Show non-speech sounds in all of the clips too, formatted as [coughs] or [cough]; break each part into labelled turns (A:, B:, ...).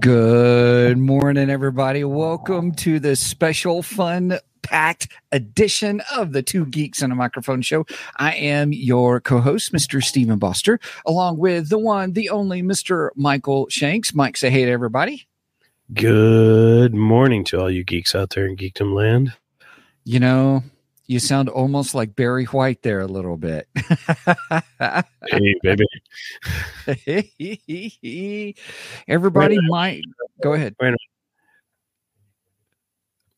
A: Good morning, everybody. Welcome to the special fun packed edition of the Two Geeks and a Microphone show. I am your co host, Mr. Stephen Boster, along with the one, the only Mr. Michael Shanks. Mike, say hey to everybody.
B: Good morning to all you geeks out there in Geekdom Land.
A: You know, you sound almost like Barry White there a little bit.
B: Hey, baby. [laughs]
A: everybody
B: Wait a minute.
A: might go ahead.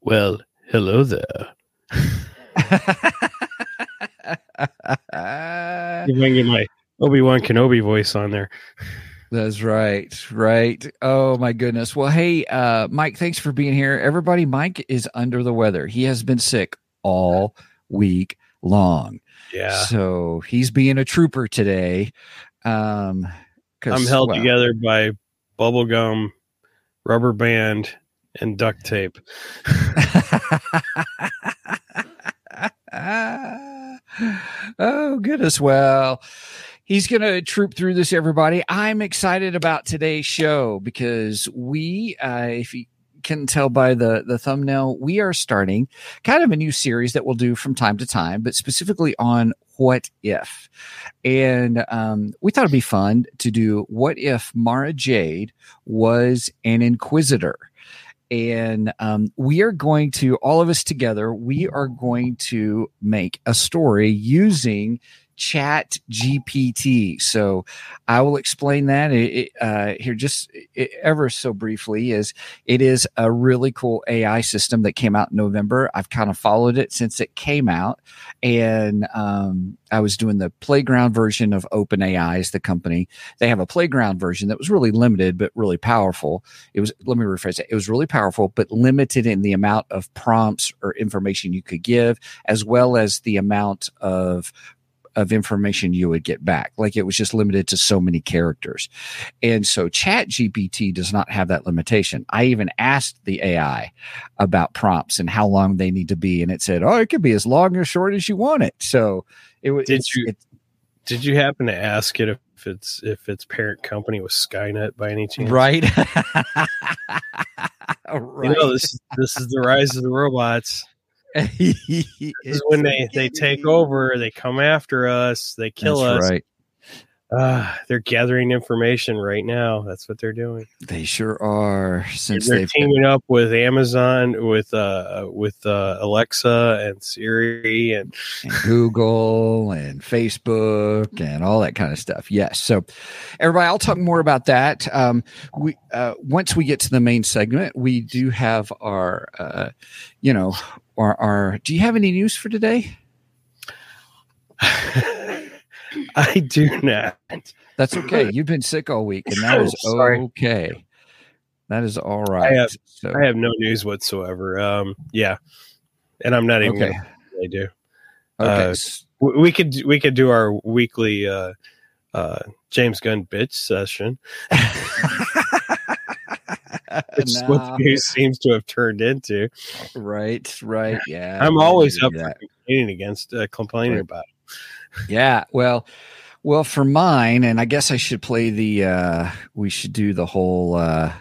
B: Well, hello there. [laughs] I can get my Obi Wan Kenobi voice on there.
A: That's right. Right. Oh my goodness. Well, hey, uh, Mike, thanks for being here. Everybody, Mike is under the weather. He has been sick all week long.
B: Yeah.
A: So he's being a trooper today. Um
B: I'm held
A: well,
B: together by bubble gum, rubber band, and duct tape. [laughs]
A: oh goodness well he's gonna troop through this everybody i'm excited about today's show because we uh if you can tell by the the thumbnail we are starting kind of a new series that we'll do from time to time but specifically on what if. And um, we thought it'd be fun to do what if mara jade was an inquisitor. And um, we are going to all of us together we are going to make a story using chat gpt so i will explain that. It, uh, here just ever so briefly is it is a really cool ai system that came out in november. I've kind of followed it since it came out. And um, i was doing the playground version of openai is the company. They have a playground version that was really limited but really powerful. It was let me rephrase it it was really powerful but limited in the amount of prompts or information you could give as well as the amount of of information you would get back. Like it was just limited to so many characters. And so chat gpt does not have that limitation. I even asked the ai about prompts and how long they need to be and it said oh it could be as long or short as you want it. So it was
B: Did you-
A: it-
B: Did you happen to ask it if it's if its parent company was Skynet by any chance?
A: right. [laughs]
B: You know, this this is the rise of the robots. [laughs] Is when they they take over, they come after us, they kill
A: That's
B: us.
A: right
B: Ah, they're gathering information right now. That's what they're doing.
A: they sure are since
B: they're teaming up with Amazon, with uh, with uh, Alexa and Siri, and
A: and Google and Facebook and all that kind of stuff. Yes. So, everybody, I'll talk more about that. Um, we uh, once we get to the main segment, we do have our, uh, you know, our, are Do you have any news for today? [laughs]
B: I do not.
A: That's okay. You've been sick all week, and that [laughs] is okay. That is all right.
B: I have-
A: so,
B: I have no news whatsoever. Um, yeah, and I'm not even.
A: okay.
B: I do.
A: Okay.
B: uh, We we could we could do our weekly uh, uh, James Gunn bitch session, [laughs] [laughs] which is what the news seems to have turned into.
A: right. Right. [laughs] Yeah.
B: I'm always up for complaining against uh, complaining
A: Right.
B: about. It.
A: Yeah, well, well, for mine, and I guess I should play the. uh We should do the whole uh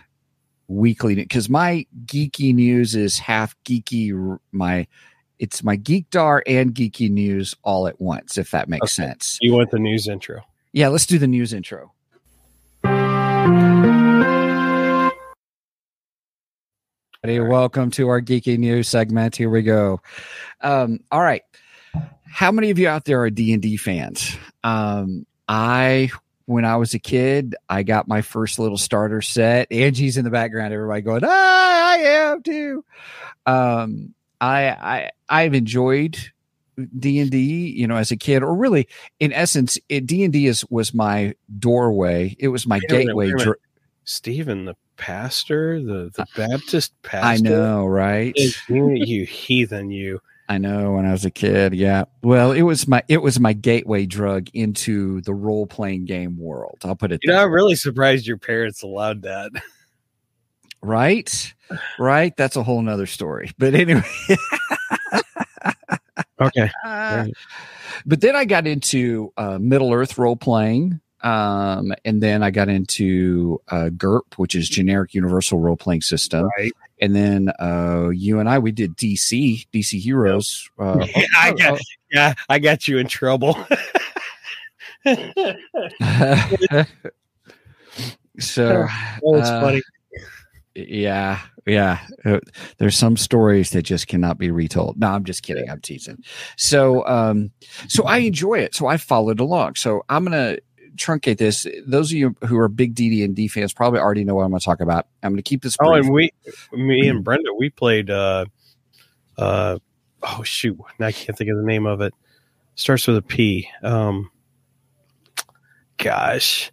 A: weekly because my geeky news is half geeky. My it's my geekdar and geeky news all at once. If that makes
B: Okay.
A: sense.
B: You want the news intro?
A: Yeah, let's do the news intro. Hey, welcome to our geeky news segment. Here we go. Um, all right. How many of you out there are D and D fans? Um, I, when I was a kid, I got my first little starter set. Angie's in the background. Everybody going, ah, I am too. Um, I, I, I've enjoyed D and D, you know, as a kid, or really, in essence, D and D is was my doorway. It was my
B: Wait
A: gateway.
B: minute.
A: dr-
B: Stephen, the pastor, the the Baptist pastor.
A: I know, right? [laughs]
B: You, heathen, you.
A: I know when I was a kid. Yeah. Well, it was my it was my gateway drug into the role playing game world. I'll put it
B: You know,
A: that
B: I'm really surprised your parents allowed that.
A: right. Right. That's a whole nother story. But anyway.
B: Okay. [laughs]
A: Uh, but then I got into uh, Middle Earth role playing. Um, and then I got into uh, GURP, which is generic universal role playing system.
B: Right.
A: And then uh, you and I, we did DC, DC Heroes. Uh, [laughs]
B: I got, yeah, I got you in trouble. [laughs]
A: so
B: Oh, it's
A: uh,
B: funny.
A: Yeah, yeah. Uh, there's some stories that just cannot be retold. No, I'm just kidding. I'm teasing. So, um, so I enjoy it. So I followed along. So I'm gonna truncate this. Those of you who are big DD and D fans probably already know what I'm gonna talk about. I'm gonna keep this.
B: Oh, and we, me and [clears throat] Brenda, we played. uh uh Oh shoot, now I can't think of the name of it. Starts with a P. Um, gosh,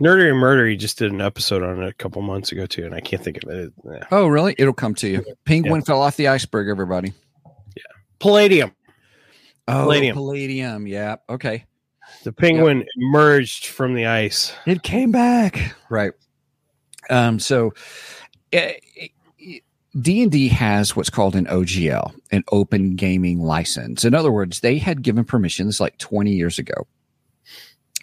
B: Nerdery and Murder. He just did an episode on it a couple months ago too, and I can't think of it. Yeah.
A: oh, really? It'll come to you. Penguin fell off the iceberg. Everybody. Yeah.
B: Palladium.
A: Oh,
B: Palladium.
A: Palladium. Yeah. Okay.
B: The penguin emerged from the ice.
A: It came back. Right. Um, so D and D has what's called an OGL, an open gaming license. In other words, they had given permission. This like 20 years ago.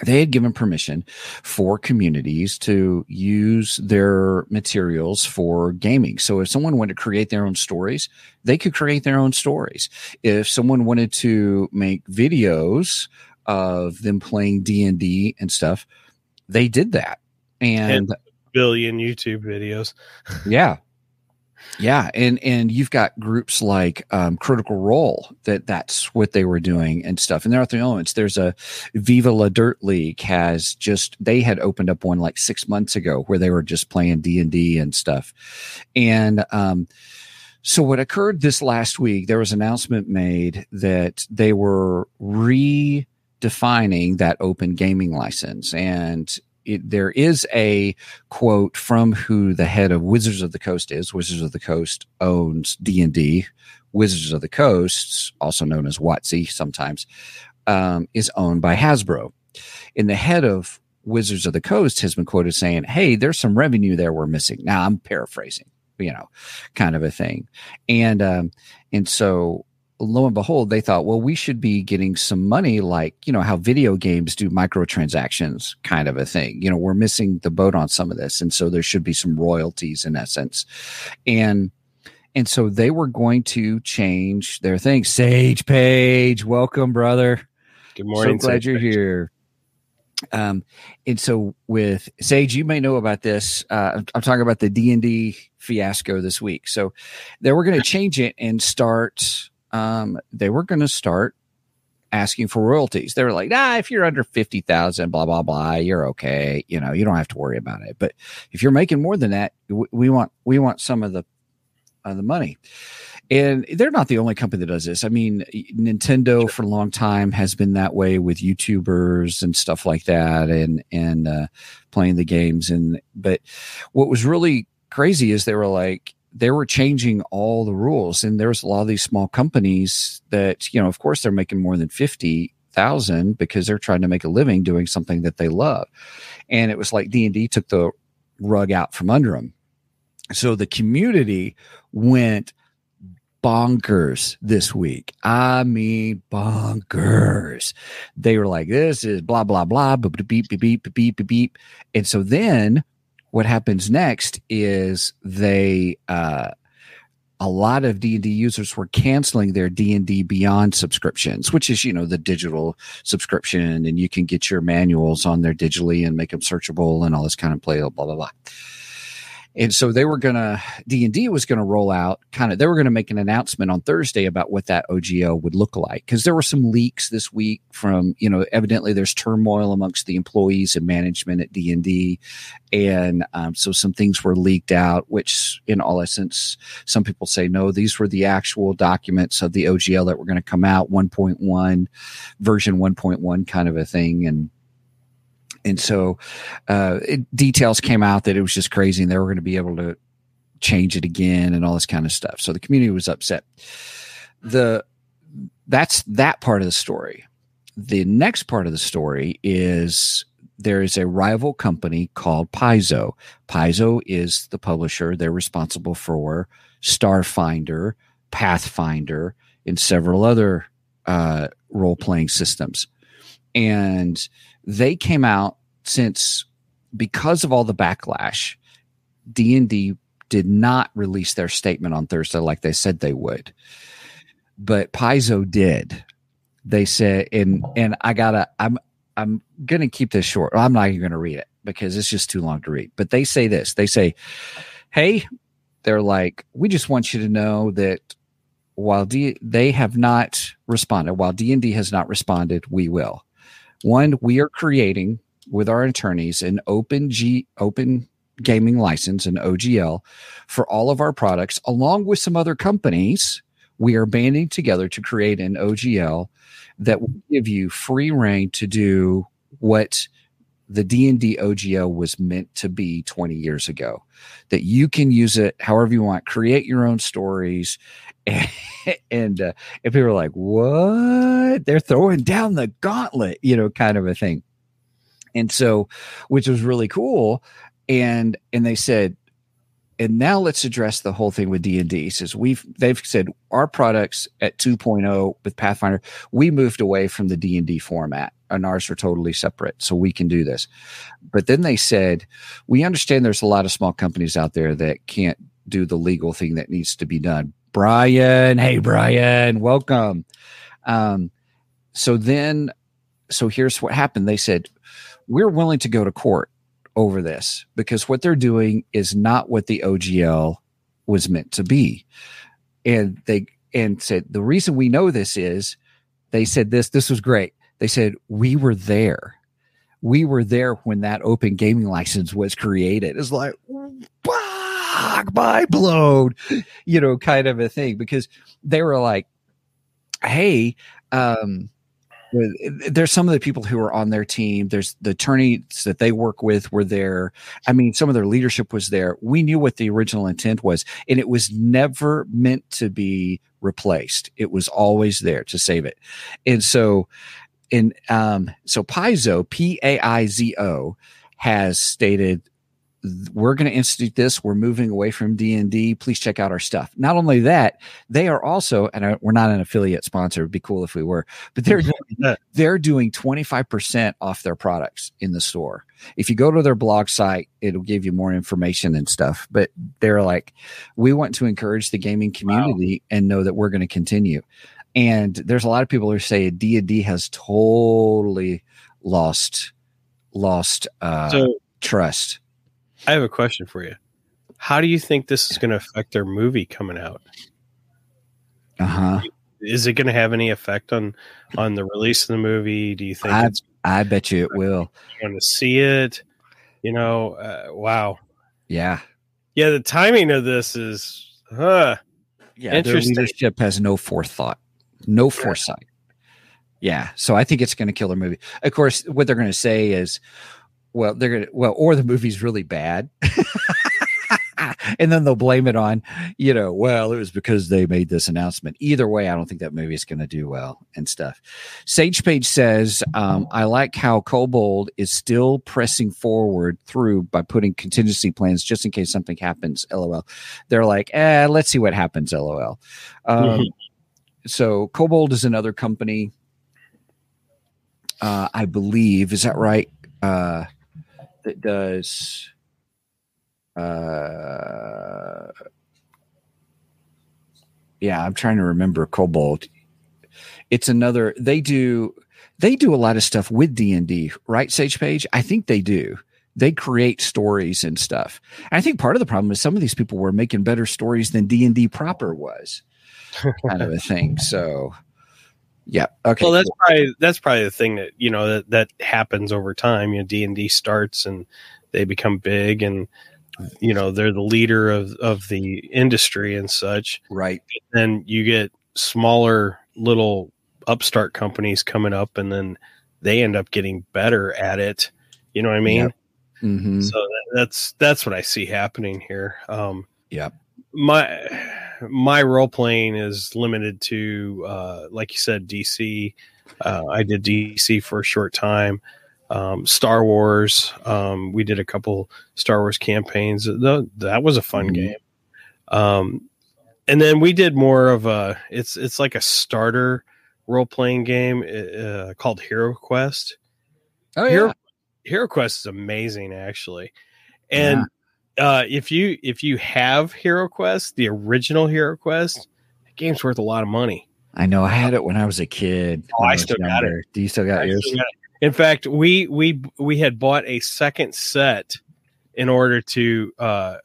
A: They had given permission for communities to use their materials for gaming. So if someone wanted to create their own stories, they could create their own stories. If someone wanted to make videos of them playing D and D and stuff, they did that. And,
B: Billion YouTube videos. [laughs]
A: yeah, yeah, and and you've got groups like um, Critical Role that that's what they were doing and stuff. And there are the only. There's a Viva La Dirt League has just they had opened up one like six months ago where they were just playing D and D and stuff. And um, so what occurred this last week, there was an announcement made that they were redefining that open gaming license and. It, there is a quote from who the head of Wizards of the Coast is. Wizards of the Coast owns D and D. Wizards of the Coast, also known as WotC, sometimes um, is owned by Hasbro. And the head of Wizards of the Coast has been quoted saying, "Hey, there's some revenue there we're missing." Now I'm paraphrasing, you know, kind of a thing, and um, and so lo and behold, they thought, well, we should be getting some money, like you know how video games do microtransactions, kind of a thing. You know, we're missing the boat on some of this, and so there should be some royalties in essence, and and so they were going to change their thing. Sage Page, welcome, brother.
B: Good morning.
A: So glad
B: Sage
A: you're
B: Page.
A: here. Um, and so with Sage, you may know about this. Uh, I'm, talking about the D and D fiasco this week. So they were going to change it and start. Um, they were going to start asking for royalties. They were like, ah, if you're under fifty thousand, blah blah blah, you're okay. You know, you don't have to worry about it. But if you're making more than that, we, we want we want some of the uh, the money. And they're not the only company that does this. I mean, Nintendo for a long time has been that way with YouTubers and stuff like that, and and uh, playing the games. And but what was really crazy is they were like they were changing all the rules, and there was a lot of these small companies that you know, of course, they're making more than fifty thousand because they're trying to make a living doing something that they love. And it was like D and D took the rug out from under them. So the community went bonkers this week. I mean, bonkers. They were like, this is blah, blah, blah, beep, beep, beep, beep, beep, beep. And so then what happens next is they, uh, a lot of D&D users were canceling their D&D Beyond subscriptions, which is, you know, the digital subscription and you can get your manuals on there digitally and make them searchable and all this kind of play, blah, blah, blah. And so they were gonna D and D was gonna roll out kind of they were gonna make an announcement on Thursday about what that OGL would look like because there were some leaks this week from you know evidently there's turmoil amongst the employees and management at D and D, and um, so some things were leaked out, which in all essence some people say no these were the actual documents of the OGL that were going to come out 1.1 version 1.1 kind of a thing. And and so uh, it, details came out that it was just crazy and they were going to be able to change it again and all this kind of stuff so the community was upset the that's that part of the story the next part of the story is there is a rival company called Paizo. Paizo is the publisher. They're responsible for Starfinder, Pathfinder, and several other uh, role playing systems. And they came out since because of all the backlash d&d did not release their statement on thursday like they said they would. But paizo did. They said and and i gotta i'm i'm gonna keep this short. I'm not even gonna read it because it's just too long to read. But they say this. They say hey they're like we just want you to know that while D, they have not responded. While d&d has not responded we will one, we are creating with our attorneys an open G open gaming license, an OGL, for all of our products, along with some other companies. We are banding together to create an OGL that will give you free reign to do what the D&D OGL was meant to be 20 years ago. That you can use it however you want, create your own stories. And, [laughs] and uh, if people are like, what? They're throwing down the gauntlet, you know, kind of a thing. And so, which was really cool. And, and they said, and now let's address the whole thing with d&d says we've they've said our products at 2.0 with pathfinder we moved away from the d&d format and ours are totally separate so we can do this but then they said we understand there's a lot of small companies out there that can't do the legal thing that needs to be done brian hey brian welcome um, so then so here's what happened they said we're willing to go to court over this because what they're doing is not what the OGL was meant to be. And they and said the reason we know this is they said this this was great. They said we were there. We were there when that open gaming license was created. It's like my blown, you know, kind of a thing because they were like, hey, um, there's some of the people who are on their team. There's the attorneys that they work with were there. I mean some of their leadership was there. We knew what the original intent was and it was never meant to be replaced. It was always there to save it. And so and um so paizo p-a-i-z-o has stated we're going to institute this. We're moving away from D and D. Please check out our stuff. Not only that, they are also, and I, we're not an affiliate sponsor. It'd be cool if we were, but they're [laughs] doing, they're doing twenty five percent off their products in the store. If you go to their blog site, it'll give you more information and stuff. But they're like, we want to encourage the gaming community wow. and know that we're going to continue. And there's a lot of people who say D and D has totally lost lost uh, so, trust
B: I have a question for you. How do you think this is going to affect their movie coming out?
A: Uh huh.
B: Is it going to have any effect on on the release of the movie? Do you think?
A: I, I bet you it will.
B: Want to see it? You know, uh, wow.
A: Yeah.
B: Yeah. The timing of this is, huh?
A: Yeah. Interesting. Their leadership has no forethought, no foresight. Yeah. So I think it's going to kill their movie. Of course, what they're going to say is, well, they're gonna well, or the movie's really bad. [laughs] and then they'll blame it on, you know, well, it was because they made this announcement. Either way, I don't think that movie is going to do well and stuff. Sage Page says, um, I like how Kobold is still pressing forward through by putting contingency plans just in case something happens. LOL. They're like, eh, let's see what happens. LOL. Um, mm-hmm. So Kobold is another company. Uh, I believe, is that right? Uh, that does uh yeah i'm trying to remember Kobold it's another they do they do a lot of stuff with d&d right sage page i think they do they create stories and stuff. And I think part of the problem is some of these people were making better stories than D and D proper was, kind of a thing. So, yeah, okay.
B: well, that's
A: cool.
B: probably that's probably the thing that you know that that happens over time. You know, D and D starts and they become big, and you know they're the leader of of the industry and such.
A: right.
B: Then you get smaller little upstart companies coming up, and then they end up getting better at it. You know what I mean?
A: Yep. hmm
B: So that, that's that's what I see happening here. Um,
A: Yep.
B: my my role playing is limited to uh, like you said DC. Uh, I did DC for a short time. Um, Star Wars. Um, we did a couple Star Wars campaigns. Th- That was a fun
A: Mhm.
B: game. Um, and then we did more of a. It's it's like a starter role playing game uh, called Hero Quest.
A: Oh
B: Hero,
A: yeah.
B: Hero Quest is amazing, actually. And uh, if you if you have Hero Quest, the original Hero Quest, game's worth a lot of money.
A: I know. I had it when I was a kid.
B: Oh, I
A: was
B: still got it.
A: Do you still got
B: I
A: yours?
B: still got. In fact, we we we had bought a second set in order to uh,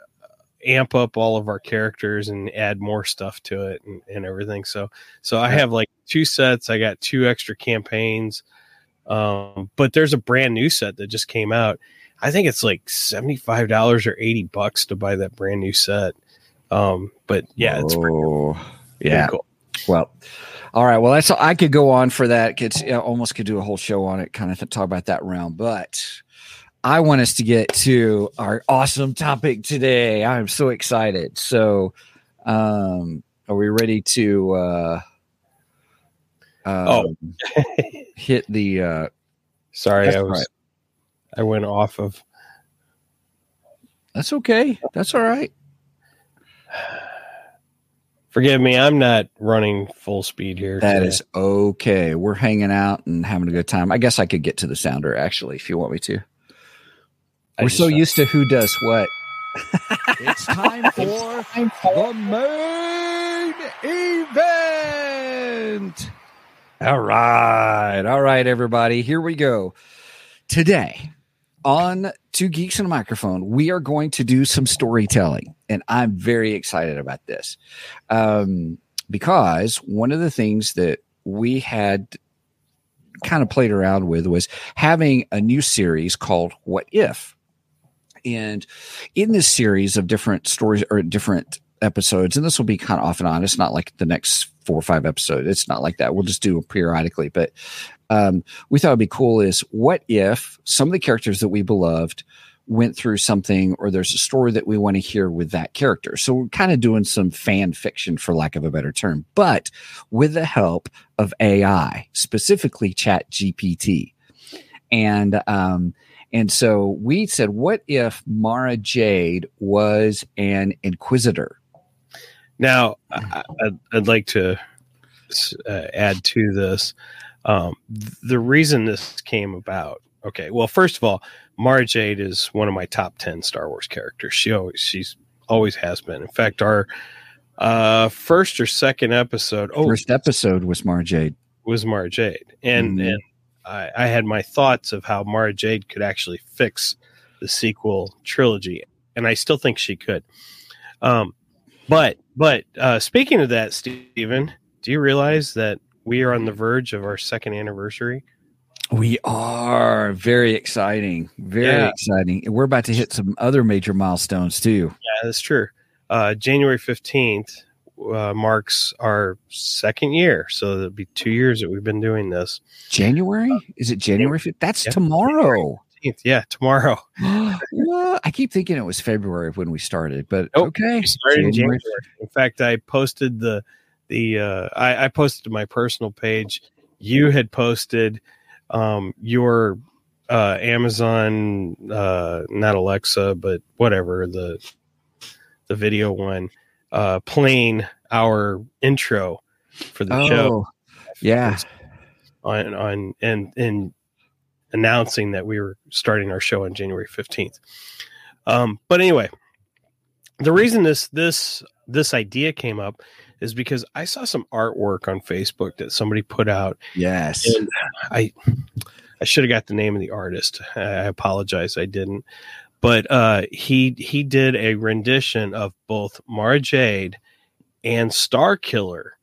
B: amp up all of our characters and add more stuff to it and, and everything. So so I have like two sets. I got two extra campaigns. Um, but there's a brand new set that just came out. I think it's like seventy five dollars or eighty bucks to buy that brand new set. Um, but yeah, it's pretty,
A: Oh,
B: pretty
A: yeah.
B: cool.
A: Well, all right. Well, that's I could go on for that. Could yeah, almost could do a whole show on it, kind of talk about that realm. But I want us to get to our awesome topic today. I'm so excited. So, um, are we ready to? uh
B: Oh.
A: um, hit the. uh [laughs]
B: Sorry, I was
A: right.
B: I went off of
A: That's okay. That's all right.
B: Forgive me, I'm not running full speed here.
A: That
B: today.
A: is okay. We're hanging out and having a good time. I guess I could get to the sounder actually, if you want me to.
B: I
A: We're
B: just
A: so
B: thought-
A: used to who does what. [laughs] it's time for the main event. All right. All right, everybody. Here we go. Today on Two Geeks and a Microphone, we are going to do some storytelling. And I'm very excited about this um, because one of the things that we had kind of played around with was having a new series called What If? And in this series of different stories or different episodes, and this will be kind of off and on, it's not like the next four or five episodes. It's not like that. We'll just do periodically. But um, we thought it'd be cool is what if some of the characters that we beloved went through something or there's a story that we want to hear with that character. So we're kind of doing some fan fiction for lack of a better term, but with the help of AI, specifically Chat GPT. And um and so we said, what if Mara Jade was an inquisitor?
B: Now, I, I'd, I'd like to uh, add to this. Um, th- the reason this came about. Okay, well, first of all, Mara Jade is one of my top ten Star Wars characters. She always, she's always has been. In fact, our uh, first or second episode, oh,
A: First episode was Mara Jade.
B: was Mara Jade, and
A: Mhm.
B: and I, I had my thoughts of how Mara Jade could actually fix the sequel trilogy, and I still think she could. Um, but but uh, speaking of that, Stephen, do you realize that we are on the verge of our second anniversary?
A: We are very exciting, very
B: Yeah.
A: exciting. We're about to hit some other major milestones too.
B: Yeah, that's true. Uh, January fifteenth uh, marks our second year, so it'll be two years that we've been doing this.
A: January? Is it January? 5th? That's
B: Yeah.
A: tomorrow.
B: Yeah, tomorrow. [gasps]
A: what? I keep thinking it was February when we started, but
B: Nope.
A: okay.
B: Started
A: January.
B: January. In fact, I posted the the uh, I, I posted to my personal page. You had posted um, your uh, Amazon, uh, not Alexa, but whatever the the video one, uh, playing our intro for the show
A: Oh, yeah.
B: on on and and announcing that we were starting our show on January 15th. Um, but anyway, the reason this this this idea came up is because I saw some artwork on Facebook that somebody put out
A: Yes.
B: and I I should have got the name of the artist. I apologize, I didn't. But uh, he he did a rendition of both Mara Jade and Star Killer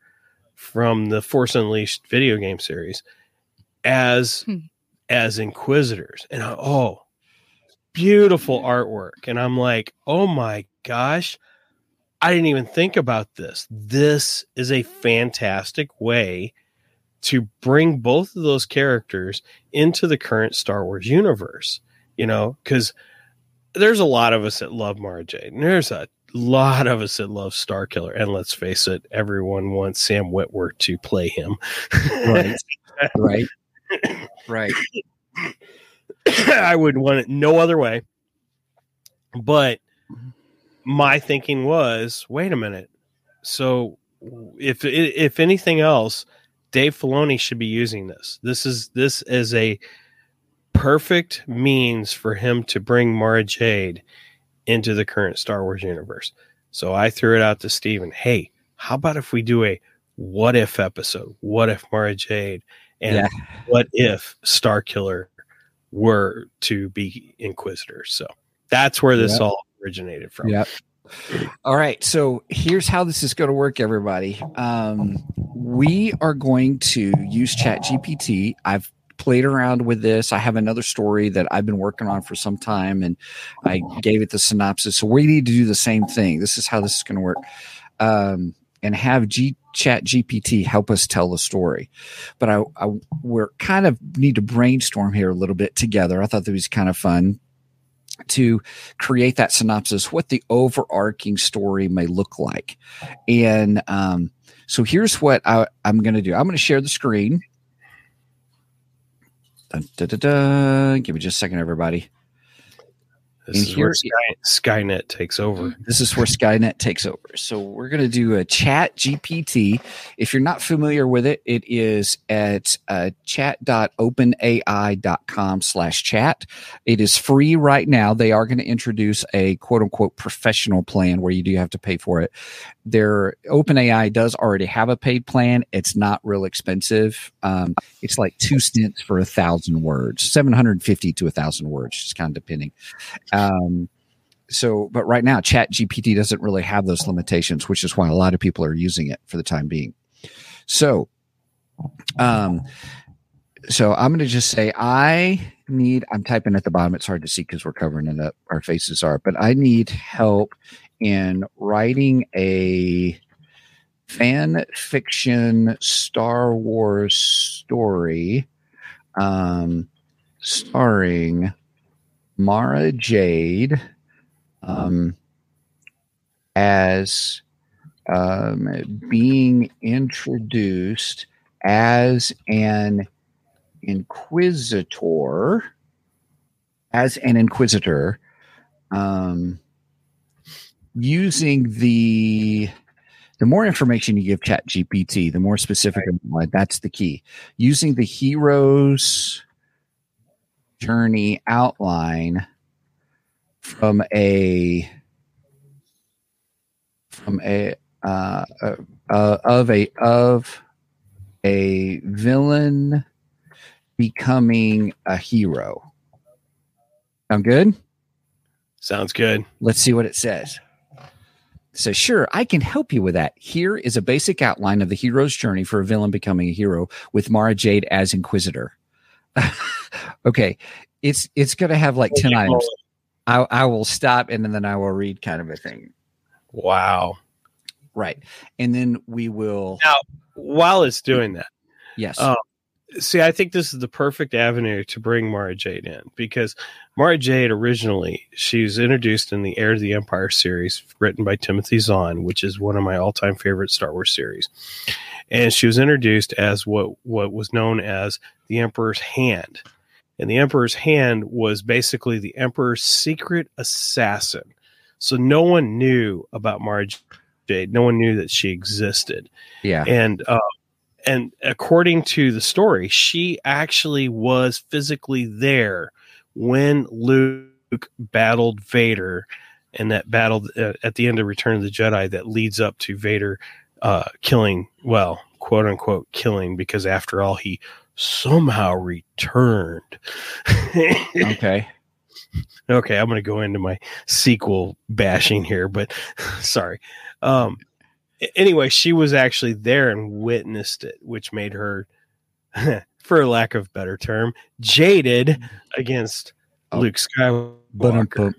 B: from the Force Unleashed video game series as
C: Hmm.
B: as Inquisitors, and I, oh, beautiful artwork, and I'm like, oh my gosh, I didn't even think about this. This is a fantastic way to bring both of those characters into the current Star Wars universe. You know, because there's a lot of us that love Mara Jade, and there's a lot of us that love Star Killer. And let's face it, everyone wants Sam Witwer to play him.
A: Right. [laughs] right. Right. [coughs]
B: I would want it no other way. But mm-hmm. My thinking was, wait a minute. So if if anything else, Dave Filoni should be using this. This is this is a perfect means for him to bring Mara Jade into the current Star Wars universe. So I threw it out to Steven. Hey, how about if we do a what if episode? What if Mara Jade and
A: Yeah.
B: what if Star Killer were to be Inquisitors? So that's where this
A: Yep.
B: all originated from.
A: Yep. All right. So here's how this is going to work, everybody. Um, we are going to use Chat GPT. I've played around with this. I have another story that I've been working on for some time and I gave it the synopsis. So we need to do the same thing. This is how this is going to work. Um, and have G Chat GPT help us tell the story. But I, I we're kind of need to brainstorm here a little bit together. I thought that was kind of fun to create that synopsis, what the overarching story may look like. And um, so here's what I, I'm going to do I'm going to share the screen. Dun, dun, dun. Give me just a second, everybody.
B: This
A: And
B: is where Sky, Skynet takes over.
A: This is where Skynet takes over. So we're going to do a chat GPT. If you're not familiar with it, it is at uh, chat.openai.com slash chat. It is free right now. They are going to introduce a quote unquote professional plan where you do have to pay for it. Their OpenAI does already have a paid plan. It's not real expensive. Um, it's like two cents for a thousand words, 750 to a thousand words, just kind of depending. Um, so but right now chat gpt doesn't really have those limitations which is why a lot of people are using it for the time being so um so i'm going to just say i need i'm typing at the bottom it's hard to see because we're covering it up our faces are but i need help in writing a fan fiction star wars story um starring mara jade um, as um, being introduced as an inquisitor, as an inquisitor, um, using the the more information you give Chat GPT, the more specific that's the key. Using the hero's journey outline from a from a uh, uh, uh, of a of a villain becoming a hero. Sound good?
B: Sounds good.
A: Let's see what it says. Says, sure, I can help you with that. Here is a basic outline of the hero's journey for a villain becoming a hero with Mara Jade as Inquisitor. [laughs] okay. It's it's gonna have like 10 items. I, I will stop and then I will read kind of a thing.
B: Wow.
A: Right. And then we will
B: Now, while it's doing that,
A: yes.
B: Oh. See, I think this is the perfect avenue to bring Mara Jade in because Mara Jade originally she was introduced in the Heir to the Empire series written by Timothy Zahn, which is one of my all-time favorite Star Wars series. And she was introduced as what what was known as the Emperor's Hand. And the Emperor's Hand was basically the Emperor's secret assassin. So no one knew about Mara Jade. No one knew that she existed
A: yeah.
B: and uh, and according to the story, she actually was physically there when Luke battled Vader, and that battle uh, at the end of Return of the Jedi that leads up to Vader uh, killing, well, quote unquote killing because after all he somehow returned.
A: Okay. [laughs]
B: okay, I'm going to go into my sequel bashing here, but [laughs] sorry. Um anyway, she was actually there and witnessed it, which made her [laughs] for lack of better term, jaded against
A: Oh.
B: Luke Skywalker.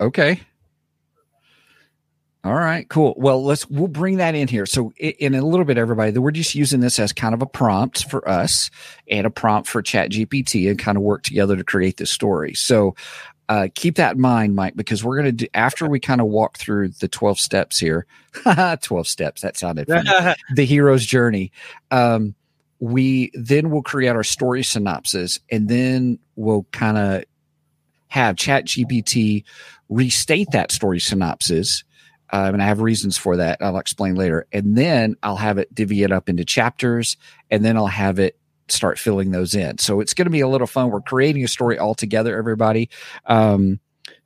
A: Okay. All right, cool. Well, let's we'll bring that in here. So, in a little bit, everybody, we're just using this as kind of a prompt for us and a prompt for Chat GPT, and kind of work together to create this story. So, uh, keep that in mind, Mike, because we're going to do after we kind of walk through the twelve steps here. [laughs] twelve steps. That sounded [laughs] the hero's journey. Um, we then will create our story synopsis and then we'll kind of have chat gpt restate that story synopsis um, and i have reasons for that i'll explain later and then i'll have it divvy it up into chapters and then i'll have it start filling those in so it's going to be a little fun we're creating a story all together everybody um,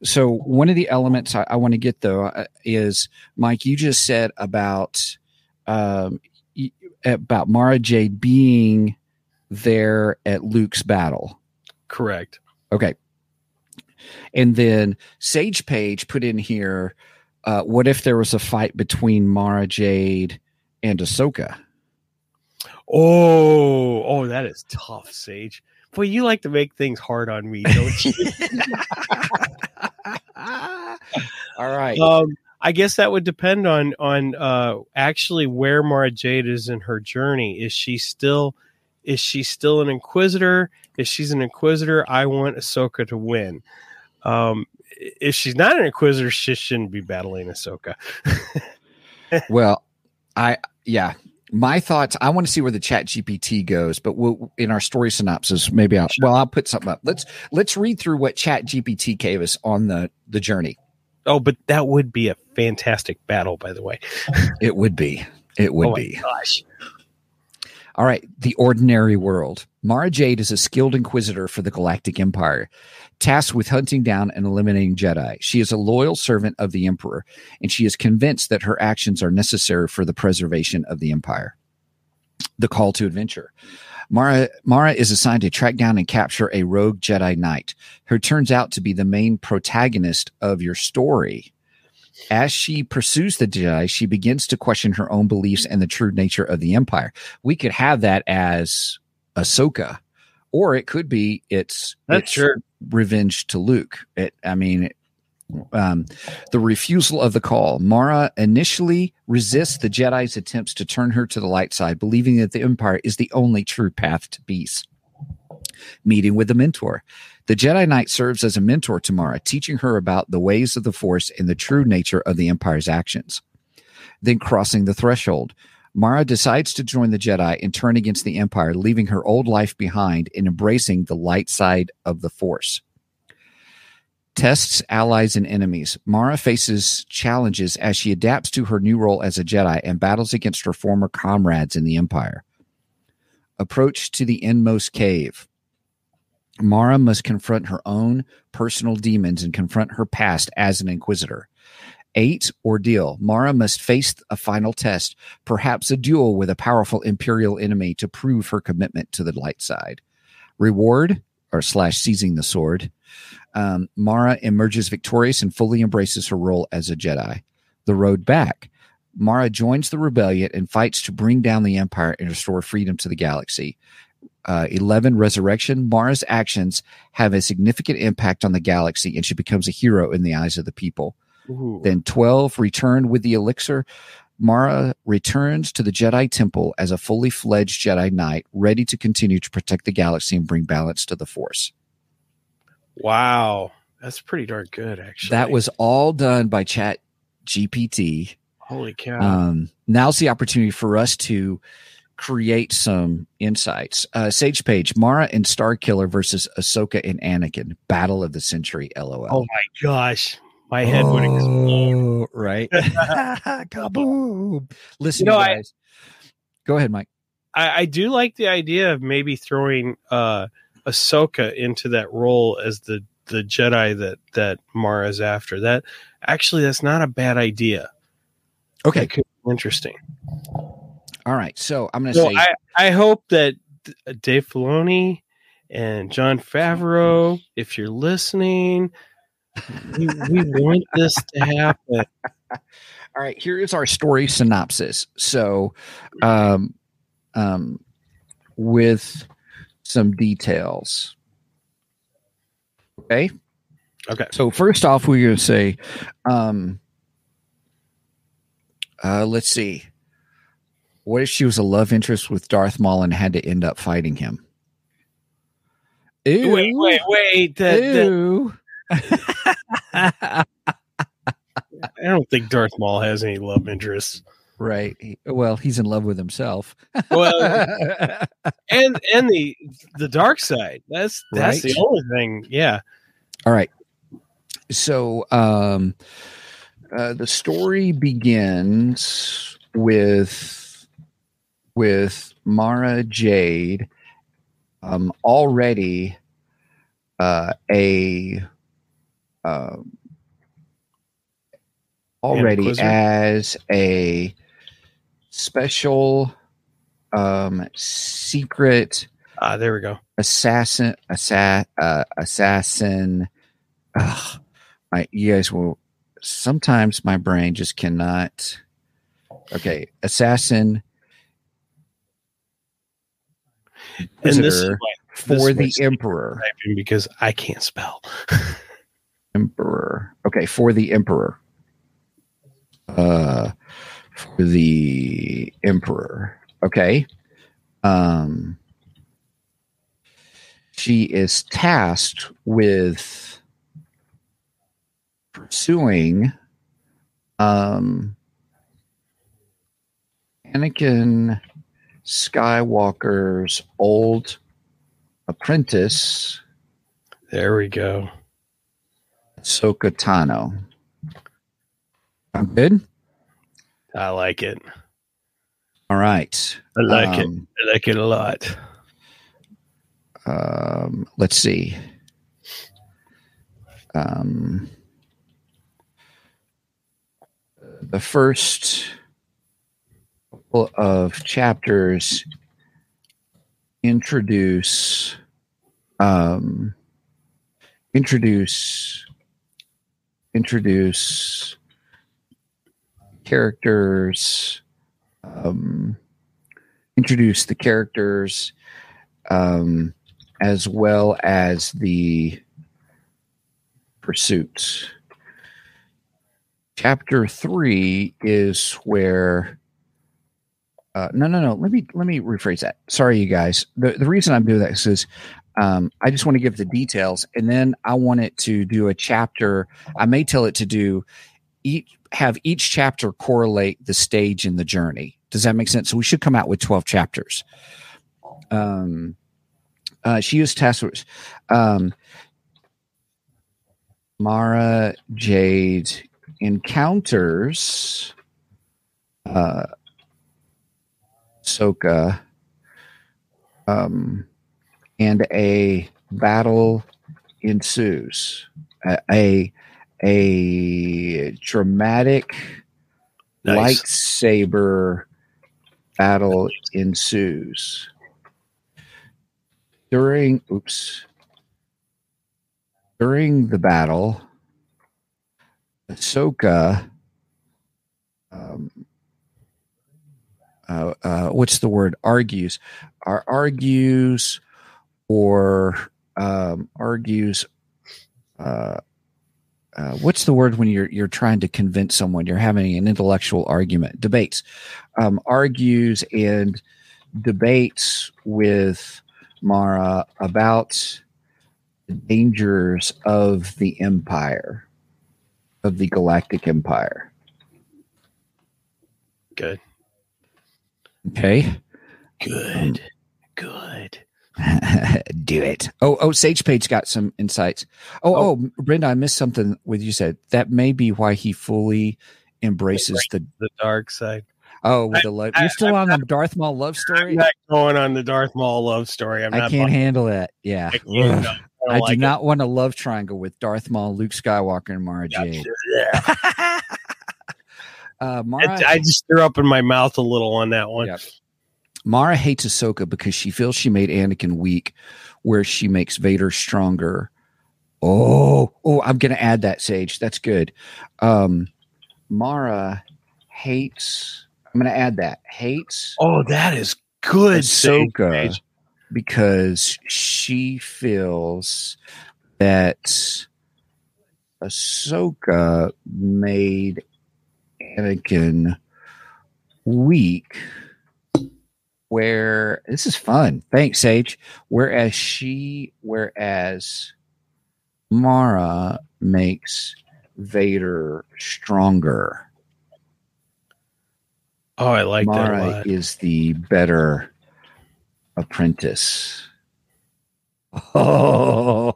A: so one of the elements i, I want to get though uh, is mike you just said about um, about Mara Jade being there at Luke's battle.
B: Correct.
A: Okay. And then Sage Page put in here, uh, what if there was a fight between Mara Jade and Ahsoka?
B: Oh, oh, that is tough, Sage. Boy, you like to make things hard on me, don't [laughs] you?
A: All right.
B: um, I guess that would depend on on uh, actually where Mara Jade is in her journey. Is she still is she still an Inquisitor? If she's an Inquisitor, I want Ahsoka to win. Um, if she's not an Inquisitor, she shouldn't be battling Ahsoka. [laughs]
A: well, I, yeah. My thoughts. I want to see where the Chat GPT goes, but we'll in our story synopsis. Maybe I'll. Well, I'll put something up. Let's let's read through what Chat GPT gave us on the the journey.
B: Oh, but that would be a fantastic battle, by the way.
A: It would be. It would [laughs]
B: oh my
A: be.
B: gosh.
A: All right, the ordinary world. Mara Jade is a skilled inquisitor for the Galactic Empire, tasked with hunting down and eliminating Jedi. She is a loyal servant of the Emperor, and she is convinced that her actions are necessary for the preservation of the Empire. The call to adventure. Mara, Mara is assigned to track down and capture a rogue Jedi Knight, who turns out to be the main protagonist of your story. As she pursues the Jedi, she begins to question her own beliefs and the true nature of the Empire. We could have that as Ahsoka, or it could be it's
B: That's
A: it's
B: sure.
A: revenge to Luke. It, I mean, um, the refusal of the call. Mara initially resists the Jedi's attempts to turn her to the light side, believing that the Empire is the only true path to peace. Meeting with the mentor. The Jedi Knight serves as a mentor to Mara, teaching her about the ways of the Force and the true nature of the Empire's actions. Then crossing the threshold. Mara decides to join the Jedi and turn against the Empire, leaving her old life behind and embracing the light side of the Force. Tests allies and enemies. Mara faces challenges as she adapts to her new role as a Jedi and battles against her former comrades in the Empire. Approach to the inmost cave. Mara must confront her own personal demons and confront her past as an Inquisitor. Eight, ordeal. Mara must face a final test, perhaps a duel with a powerful Imperial enemy to prove her commitment to the light side. Reward, or slash seizing the sword. Um, Mara emerges victorious and fully embraces her role as a Jedi. The road back. Mara joins the rebellion and fights to bring down the Empire and restore freedom to the galaxy. Uh, 11 resurrection mara's actions have a significant impact on the galaxy and she becomes a hero in the eyes of the people
B: Ooh.
A: then 12 return with the elixir mara returns to the jedi temple as a fully fledged jedi knight ready to continue to protect the galaxy and bring balance to the force
B: Wow. That's pretty darn good, actually.
A: that was all done by chat gpt
B: holy cow.
A: um, now's the opportunity for us to create some insights. Uh, Sage Page, Mara and Star Killer versus Ahsoka and Anakin, Battle of the Century. LOL.
B: oh my gosh. My head would explode.
A: Oh, right. [laughs] Kaboom. Listen,
B: You know,
A: you
B: I-
A: guys. Go ahead, Mike.
B: I, I do like the idea of maybe throwing uh Ahsoka into that role as the the Jedi that that Mara's after. That actually that's not a bad idea.
A: Okay.
B: That could be interesting.
A: All right. So I'm going to
B: So
A: say
B: I, I hope that Dave Filoni and Jon Favreau, if you're listening, we, we want this to happen. [laughs]
A: All right, here is our story synopsis. So, um, um, with some details. Okay.
B: Okay.
A: So first off, we're going to say, um, uh, let's see. What if she was a love interest with Darth Maul and had to end up fighting him? Ew.
B: Wait, wait, wait. That,
A: Ew. [laughs]
B: I don't think Darth Maul has any love interests.
A: right. Well, he's in love with himself.
B: Well, [laughs] and and the the dark side. That's that's
A: Right.
B: the only thing. Yeah.
A: All right. So um uh, the story begins with with Mara Jade um already uh a um already as a special um secret
B: Ah, there we go.
A: assassin assa- uh, assassin. Ugh, I, you guys will sometimes my brain just cannot okay assassin
B: And this
A: for
B: this
A: the emperor.
B: because I can't spell. [laughs]
A: emperor. Okay for the emperor. Uh for the emperor. Okay. Um she is tasked with pursuing um Anakin Skywalker's old apprentice
B: There we go.
A: Ahsoka Tano. I'm good.
B: I like it.
A: All right.
B: I like it.
A: Um,
B: I like it a lot.
A: Um, let's see. Um, the first couple of chapters introduce um, introduce introduce characters um, introduce the characters um, as well as the pursuits. Chapter three is where. Uh, no, no, no. Let me let me rephrase that. Sorry, you guys. The the reason I'm doing that is, is um, I just want to give the details, and then I want it to do a chapter. I may tell it to do each have each chapter correlate the stage in the journey. Does that make sense? So we should come out with twelve chapters. Um, uh, she used task. Um, Mara Jade encounters uh, Soka, um, and a battle ensues. A a, a dramatic
B: Nice.
A: lightsaber battle ensues during oops during the battle Ahsoka um, uh, uh, what's the word? Argues. Ar- argues or um, argues uh, uh, what's the word when you're you're trying to convince someone you're having an intellectual argument? Debates. Um, argues and debates with Mara about the dangers of the empire of the galactic empire.
B: Good.
A: Okay
B: Good. Good. [laughs]
A: do it oh oh sage page got some insights oh, oh oh, brenda i missed something with you said that may be why he fully embraces the
B: The dark side.
A: oh with the love
B: I-
A: you're still
B: I'm
A: on the darth maul love
B: I'm
A: story
B: not going on the Darth Maul love story. I'm
A: i
B: not.
A: can't
B: buying-
A: handle that yeah
B: I, can't,
A: Ugh.
B: no, I,
A: I,
B: it.
A: not want a love triangle with darth maul luke skywalker and mara jade
B: Yeah. [laughs]
A: uh mara
B: I, I just threw up in my mouth a little on that one.
A: Yep. Mara hates Ahsoka because she feels she made Anakin weak, where she makes Vader stronger. Oh, oh, I'm gonna add that, Sage. That's good. Um, Mara hates. I'm gonna add that. Hates
B: Oh, that is good.
A: Ahsoka
B: Sage.
A: because she feels that Ahsoka made Anakin weak. Where this is fun. Thanks, Sage. Whereas she, whereas Mara makes Vader stronger.
B: Oh, I like that
A: Mara is the better apprentice. Oh,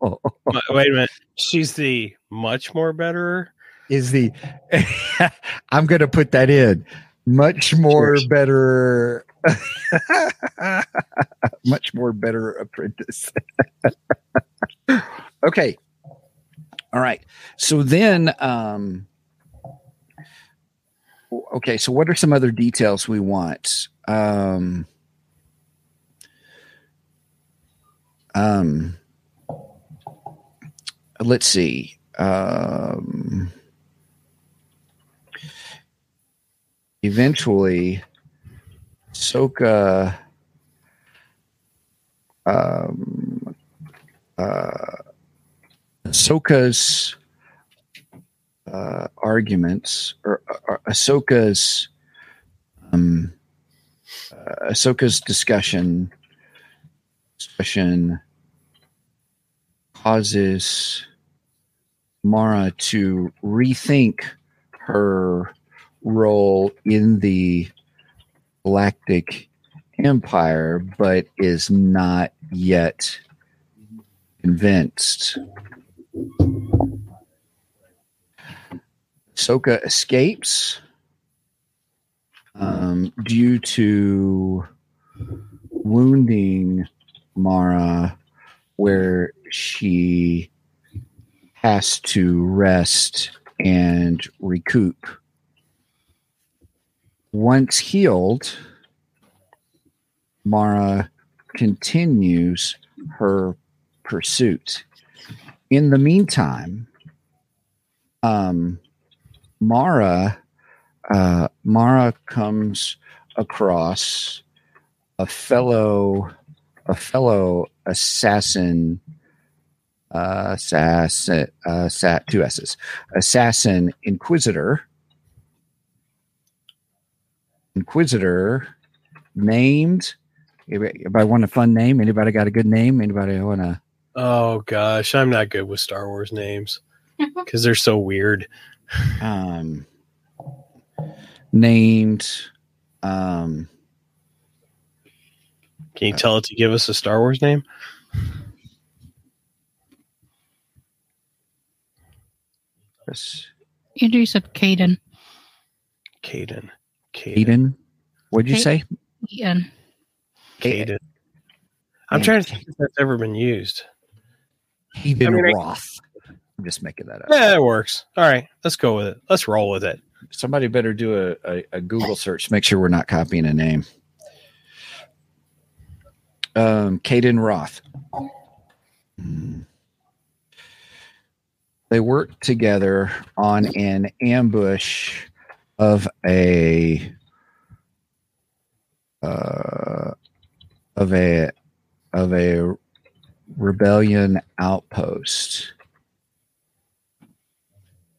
A: [laughs]
B: Wait- Wait a minute. She's the much more better.
A: Is the [laughs] I'm going to put that in. Much more
B: Sure.
A: better, [laughs] much more better apprentice. [laughs] okay. All right. So then, um, okay. So what are some other details we want? Um, um, let's see. Um, eventually, Soka um, uh, Ahsoka's uh, arguments or, or Ahsoka's um, uh, Ahsoka's discussion discussion causes Mara to rethink her role in the Galactic Empire, but is not yet convinced. Soka escapes um, due to wounding Mara, where she has to rest and recoup. Once healed, Mara continues her pursuit. In the meantime, um, Mara uh, Mara comes across a fellow a fellow assassin uh, assassin uh, two s's assassin inquisitor inquisitor named Anybody want a fun name? Anybody got a good name? Anybody want to?
B: Oh gosh, I'm not good with Star Wars names [laughs] because they're so weird.
A: Um, named. Um,
B: Can you tell it to give us a Star Wars name?
A: yes,
C: Andrew said Caden.
B: Caden. Caden.
A: What'd you
C: Ca-
A: say?
C: Ian.
B: Caden. I'm
A: Yeah.
B: trying to think if that's ever been used.
A: Eden
B: I mean,
A: Roth. I'm just making that up.
B: Yeah, it works. All right, let's go with it. Let's roll with it.
A: Somebody better do a, a, a Google search. Make sure we're not copying a name. Um, Caden Roth. Hmm. They worked together on an ambush of a uh, of a of a rebellion outpost.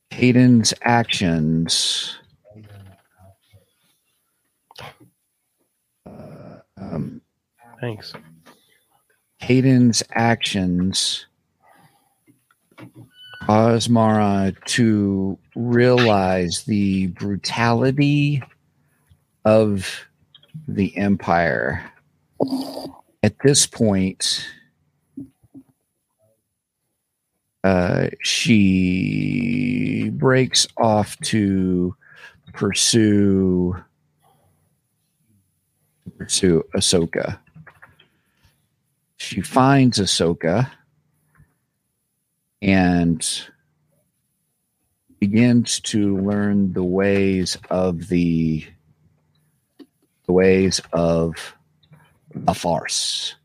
A: Hayden's actions uh, um,
B: Thanks.
A: Hayden's actions cause Mara to realize the brutality of the Empire. At this point, uh, she breaks off to pursue pursue Ahsoka. She finds Ahsoka and begins to learn the ways of the the ways of a Force.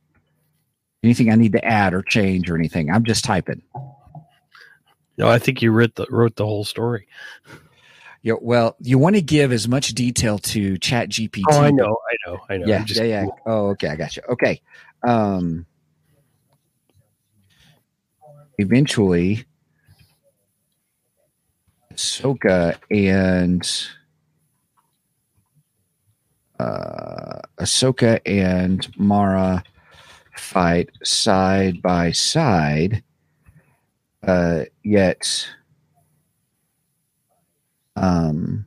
A: Anything I need to add or change or anything? I'm just typing.
B: No, I think you wrote the wrote the whole story.
A: Yeah, well, you want to give as much detail to Chat GPT.
B: Oh, I know, I know, I know.
A: Yeah, yeah, yeah. Oh, okay, I got you. Okay. Um eventually Ahsoka and uh Ahsoka and Mara fight side by side. Uh yet um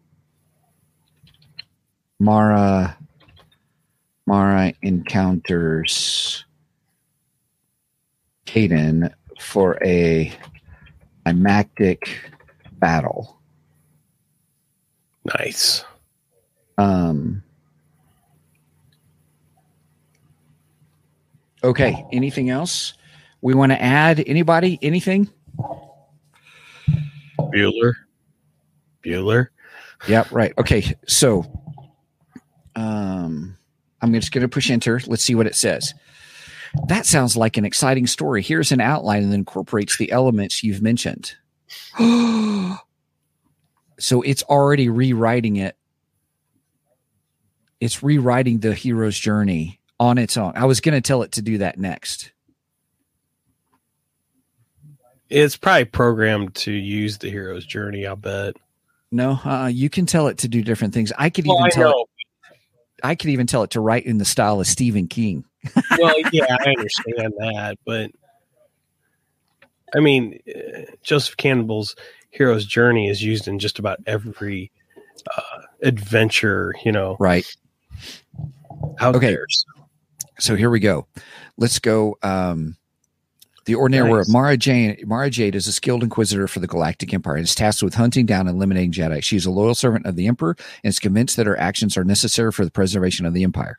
A: Mara Mara encounters Caden for a climactic battle.
B: Nice.
A: Um, okay. Anything else we want to add? Anybody? Anything?
B: Bueller. Bueller.
A: Yeah. Right. Okay. So, um, I'm gonna just going to push enter. Let's see what it says. That sounds like an exciting story. Here's an outline and incorporates the elements you've mentioned. [gasps] so it's already rewriting it. It's rewriting the hero's journey on its own. I was going to tell it to do that next.
B: It's probably programmed to use the hero's journey. I'll bet.
A: No, uh, you can tell it to do different things. I could
B: Well,
A: even
B: I
A: tell it. I could even tell it to write in the style of Stephen King.
B: Well, yeah, I understand that, but I mean, uh, Joseph Campbell's hero's journey is used in just about every uh, adventure, you know,
A: Right.
B: out
A: Okay.
B: there. So,
A: so here we go. Let's go. Um, the ordinary
B: Nice.
A: word. Mara Jane. Mara Jade is a skilled inquisitor for the Galactic Empire and is tasked with hunting down and eliminating Jedi. She is a loyal servant of the Emperor and is convinced that her actions are necessary for the preservation of the Empire.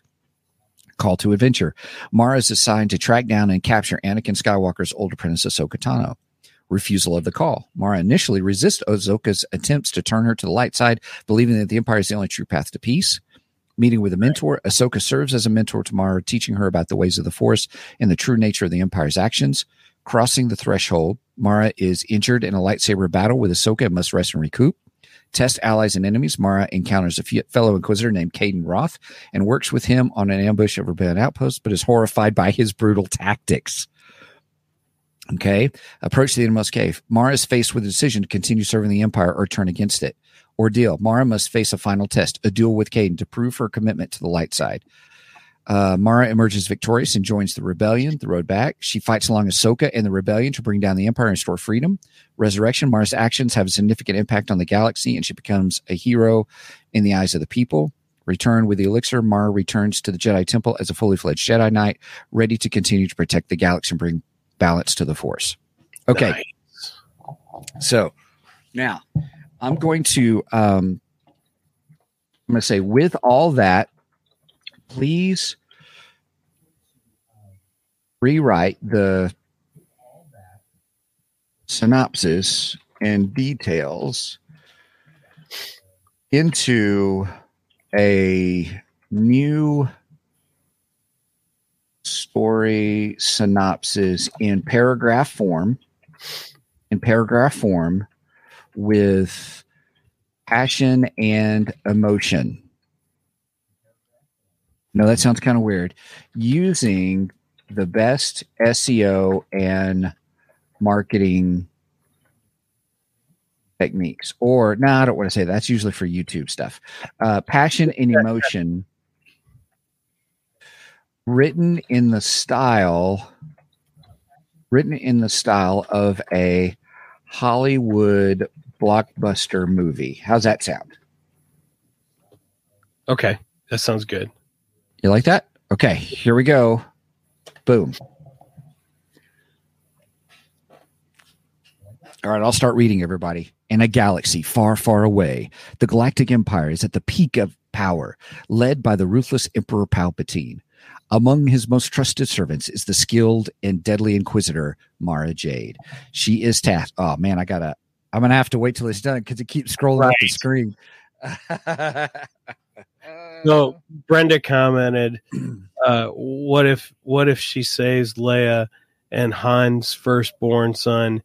A: Call to adventure. Mara is assigned to track down and capture Anakin Skywalker's older apprentice Ahsoka Tano. Refusal of the call. Mara initially resists Ahsoka's attempts to turn her to the light side, believing that the Empire is the only true path to peace. Meeting with a mentor, Ahsoka serves as a mentor to Mara, teaching her about the ways of the Force and the true nature of the Empire's actions. Crossing the threshold, Mara is injured in a lightsaber battle with Ahsoka and must rest and recoup. Test allies and enemies, Mara encounters a fellow Inquisitor named Caden Roth and works with him on an ambush of rebellion outposts, but is horrified by his brutal tactics. Okay. Approach the innermost cave. Mara is faced with a decision to continue serving the Empire or turn against it. Ordeal. Mara must face a final test, a duel with Caden to prove her commitment to the light side. Uh, Mara emerges victorious and joins the rebellion, the road back. She fights along Ahsoka and the rebellion to bring down the Empire and restore freedom. Resurrection. Mara's actions have a significant impact on the galaxy, and she becomes a hero in the eyes of the people. Return with the elixir. Mara returns to the Jedi Temple as a fully fledged Jedi Knight, ready to continue to protect the galaxy and bring balance to the Force. Okay.
B: nice.
A: So now I'm going to um I'm going to say with all that please rewrite the synopsis and details into a new story synopsis in paragraph form in paragraph form with passion and emotion. No, that sounds kind of weird. Using the best SEO and marketing techniques, or no, I don't want to say that. that's usually for YouTube stuff. Uh, passion and emotion written in the style written in the style of a Hollywood blockbuster movie. How's that sound?
B: Okay, that sounds good.
A: You like that? Okay, here we go. Boom. All right, I'll start reading, everybody. In a galaxy far, far away, the Galactic Empire is at the peak of power, led by the ruthless Emperor Palpatine. Among his most trusted servants is the skilled and deadly Inquisitor, Mara Jade. She is tasked. Oh, man, I gotta, I'm gonna have to wait till it's done because it keeps scrolling up the screen. [laughs]
B: No, Brenda commented, [clears throat] uh, "What if what if she saves Leia and Han's firstborn son,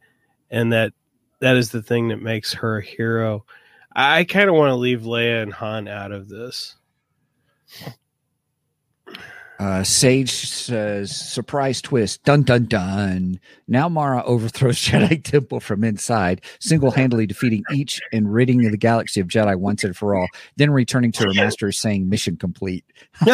B: and that that is the thing that makes her a hero?" I kind of want to leave Leia and Han out of this.
A: Uh, Sage says, surprise twist, dun dun dun. Now Mara overthrows [laughs] Jedi Temple from inside, single handedly defeating each and ridding the galaxy of Jedi once and for all, then returning to her master saying, mission complete. [laughs]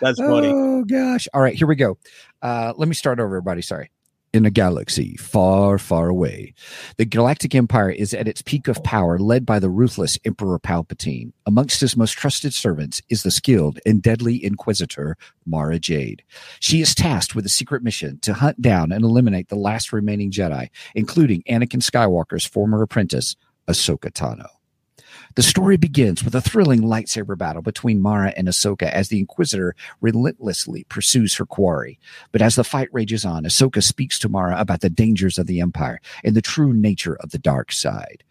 B: That's funny.
A: Oh, gosh. All right, here we go. Uh, let me start over, everybody. Sorry. In a galaxy far, far away, the Galactic Empire is at its peak of power, led by the ruthless Emperor Palpatine. Amongst his most trusted servants is the skilled and deadly Inquisitor, Mara Jade. She is tasked with a secret mission to hunt down and eliminate the last remaining Jedi, including Anakin Skywalker's former apprentice, Ahsoka Tano. The story begins with a thrilling lightsaber battle between Mara and Ahsoka as the Inquisitor relentlessly pursues her quarry. But as the fight rages on, Ahsoka speaks to Mara about the dangers of the Empire and the true nature of the dark side.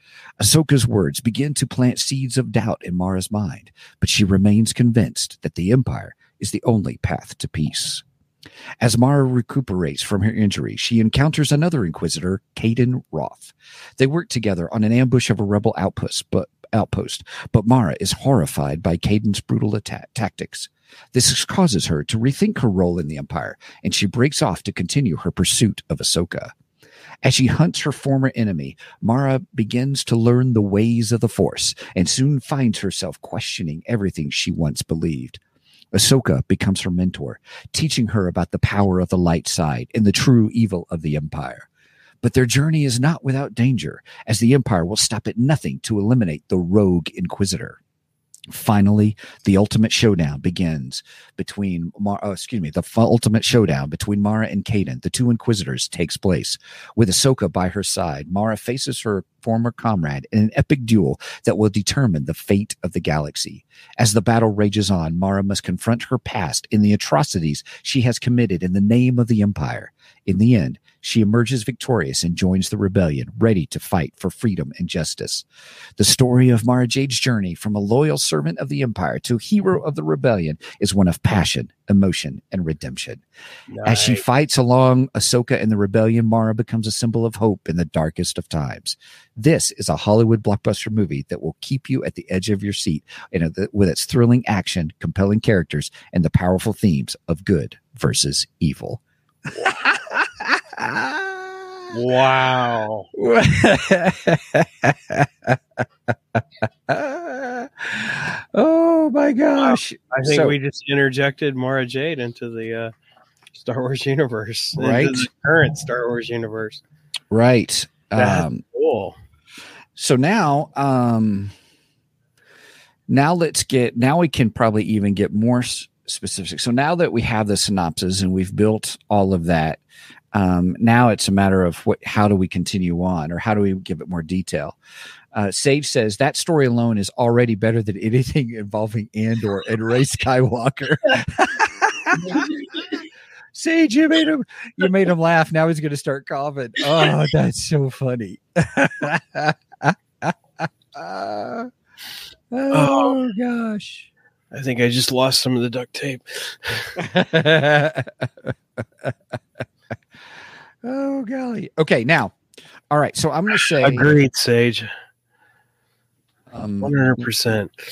A: Ahsoka's words begin to plant seeds of doubt in Mara's mind, but she remains convinced that the Empire is the only path to peace. As Mara recuperates from her injury, she encounters another Inquisitor, Caden Roth. They work together on an ambush of a rebel outpost, but outpost, but Mara is horrified by Caden's brutal attack tactics. This causes her to rethink her role in the Empire, and she breaks off to continue her pursuit of Ahsoka. As she hunts her former enemy, Mara begins to learn the ways of the Force and soon finds herself questioning everything she once believed. Ahsoka becomes her mentor, teaching her about the power of the light side and the true evil of the Empire. But their journey is not without danger, as the Empire will stop at nothing to eliminate the rogue Inquisitor. Finally, the ultimate showdown begins between Mar- oh, excuse me, the ultimate showdown between Mara and Caden, the two Inquisitors, takes place. With Ahsoka by her side, Mara faces her former comrade in an epic duel that will determine the fate of the galaxy. As the battle rages on, Mara must confront her past in the atrocities she has committed in the name of the Empire. In the end, she emerges victorious and joins the rebellion, ready to fight for freedom and justice. The story of Mara Jade's journey from a loyal servant of the Empire to hero of the rebellion is one of passion, emotion, and redemption. As she fights along Ahsoka and the rebellion, Mara becomes a symbol of hope in the darkest of times. This is a Hollywood blockbuster movie that will keep you at the edge of your seat and with its thrilling action, compelling characters, and the powerful themes of good versus evil. [laughs]
B: wow. [laughs]
A: oh my gosh.
B: I think
A: So-
B: we just interjected Mara Jade into the uh, Star Wars universe,
A: Right.
B: the current Star Wars universe.
A: Right.
B: That's
A: Um,
B: Cool.
A: so now um now let's get now we can probably even get more s- specific so now that we have the synopsis and we've built all of that um now it's a matter of what how do we continue on or how do we give it more detail uh, Sage says that story alone is already better than anything involving Andor and Rey Skywalker. [laughs] Sage, you made him you made him laugh. Now he's gonna start coughing. Oh, that's so funny. Uh, [laughs] oh gosh.
B: I think I just lost some of the duct tape. [laughs]
A: oh golly. Okay, now. All right, so I'm gonna say
B: Agreed, Sage.
A: um,
B: One hundred percent.
A: with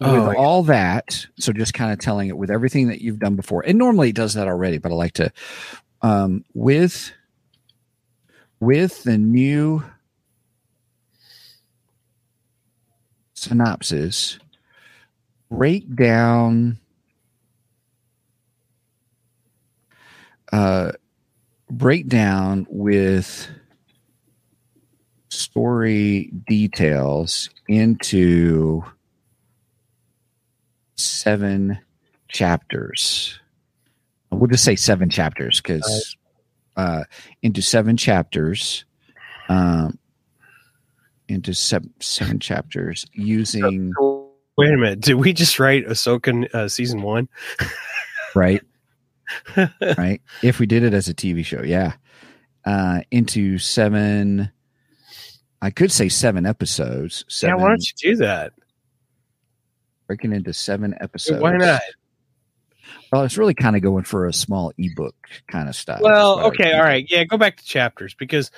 B: Oh, my-
A: all that, so just kind of telling it with everything that you've done before, and normally it does that already, but I like to um, with with the new synopsis, break down uh, break down with story details into seven chapters. We'll just say seven chapters because uh, into seven chapters, um, into seven seven chapters using
B: Wait a minute. Did we just write Ahsoka uh, season one? [laughs]
A: right, [laughs] right. If we did it as a TV show, yeah, uh, into seven I could say seven episodes. Seven,
B: Yeah, why don't you do that?
A: breaking into seven episodes?
B: Why not?
A: Well, it's really kind of going for a small ebook kind of style.
B: Well,
A: That's what I was
B: okay, all right, Yeah, go back to chapters because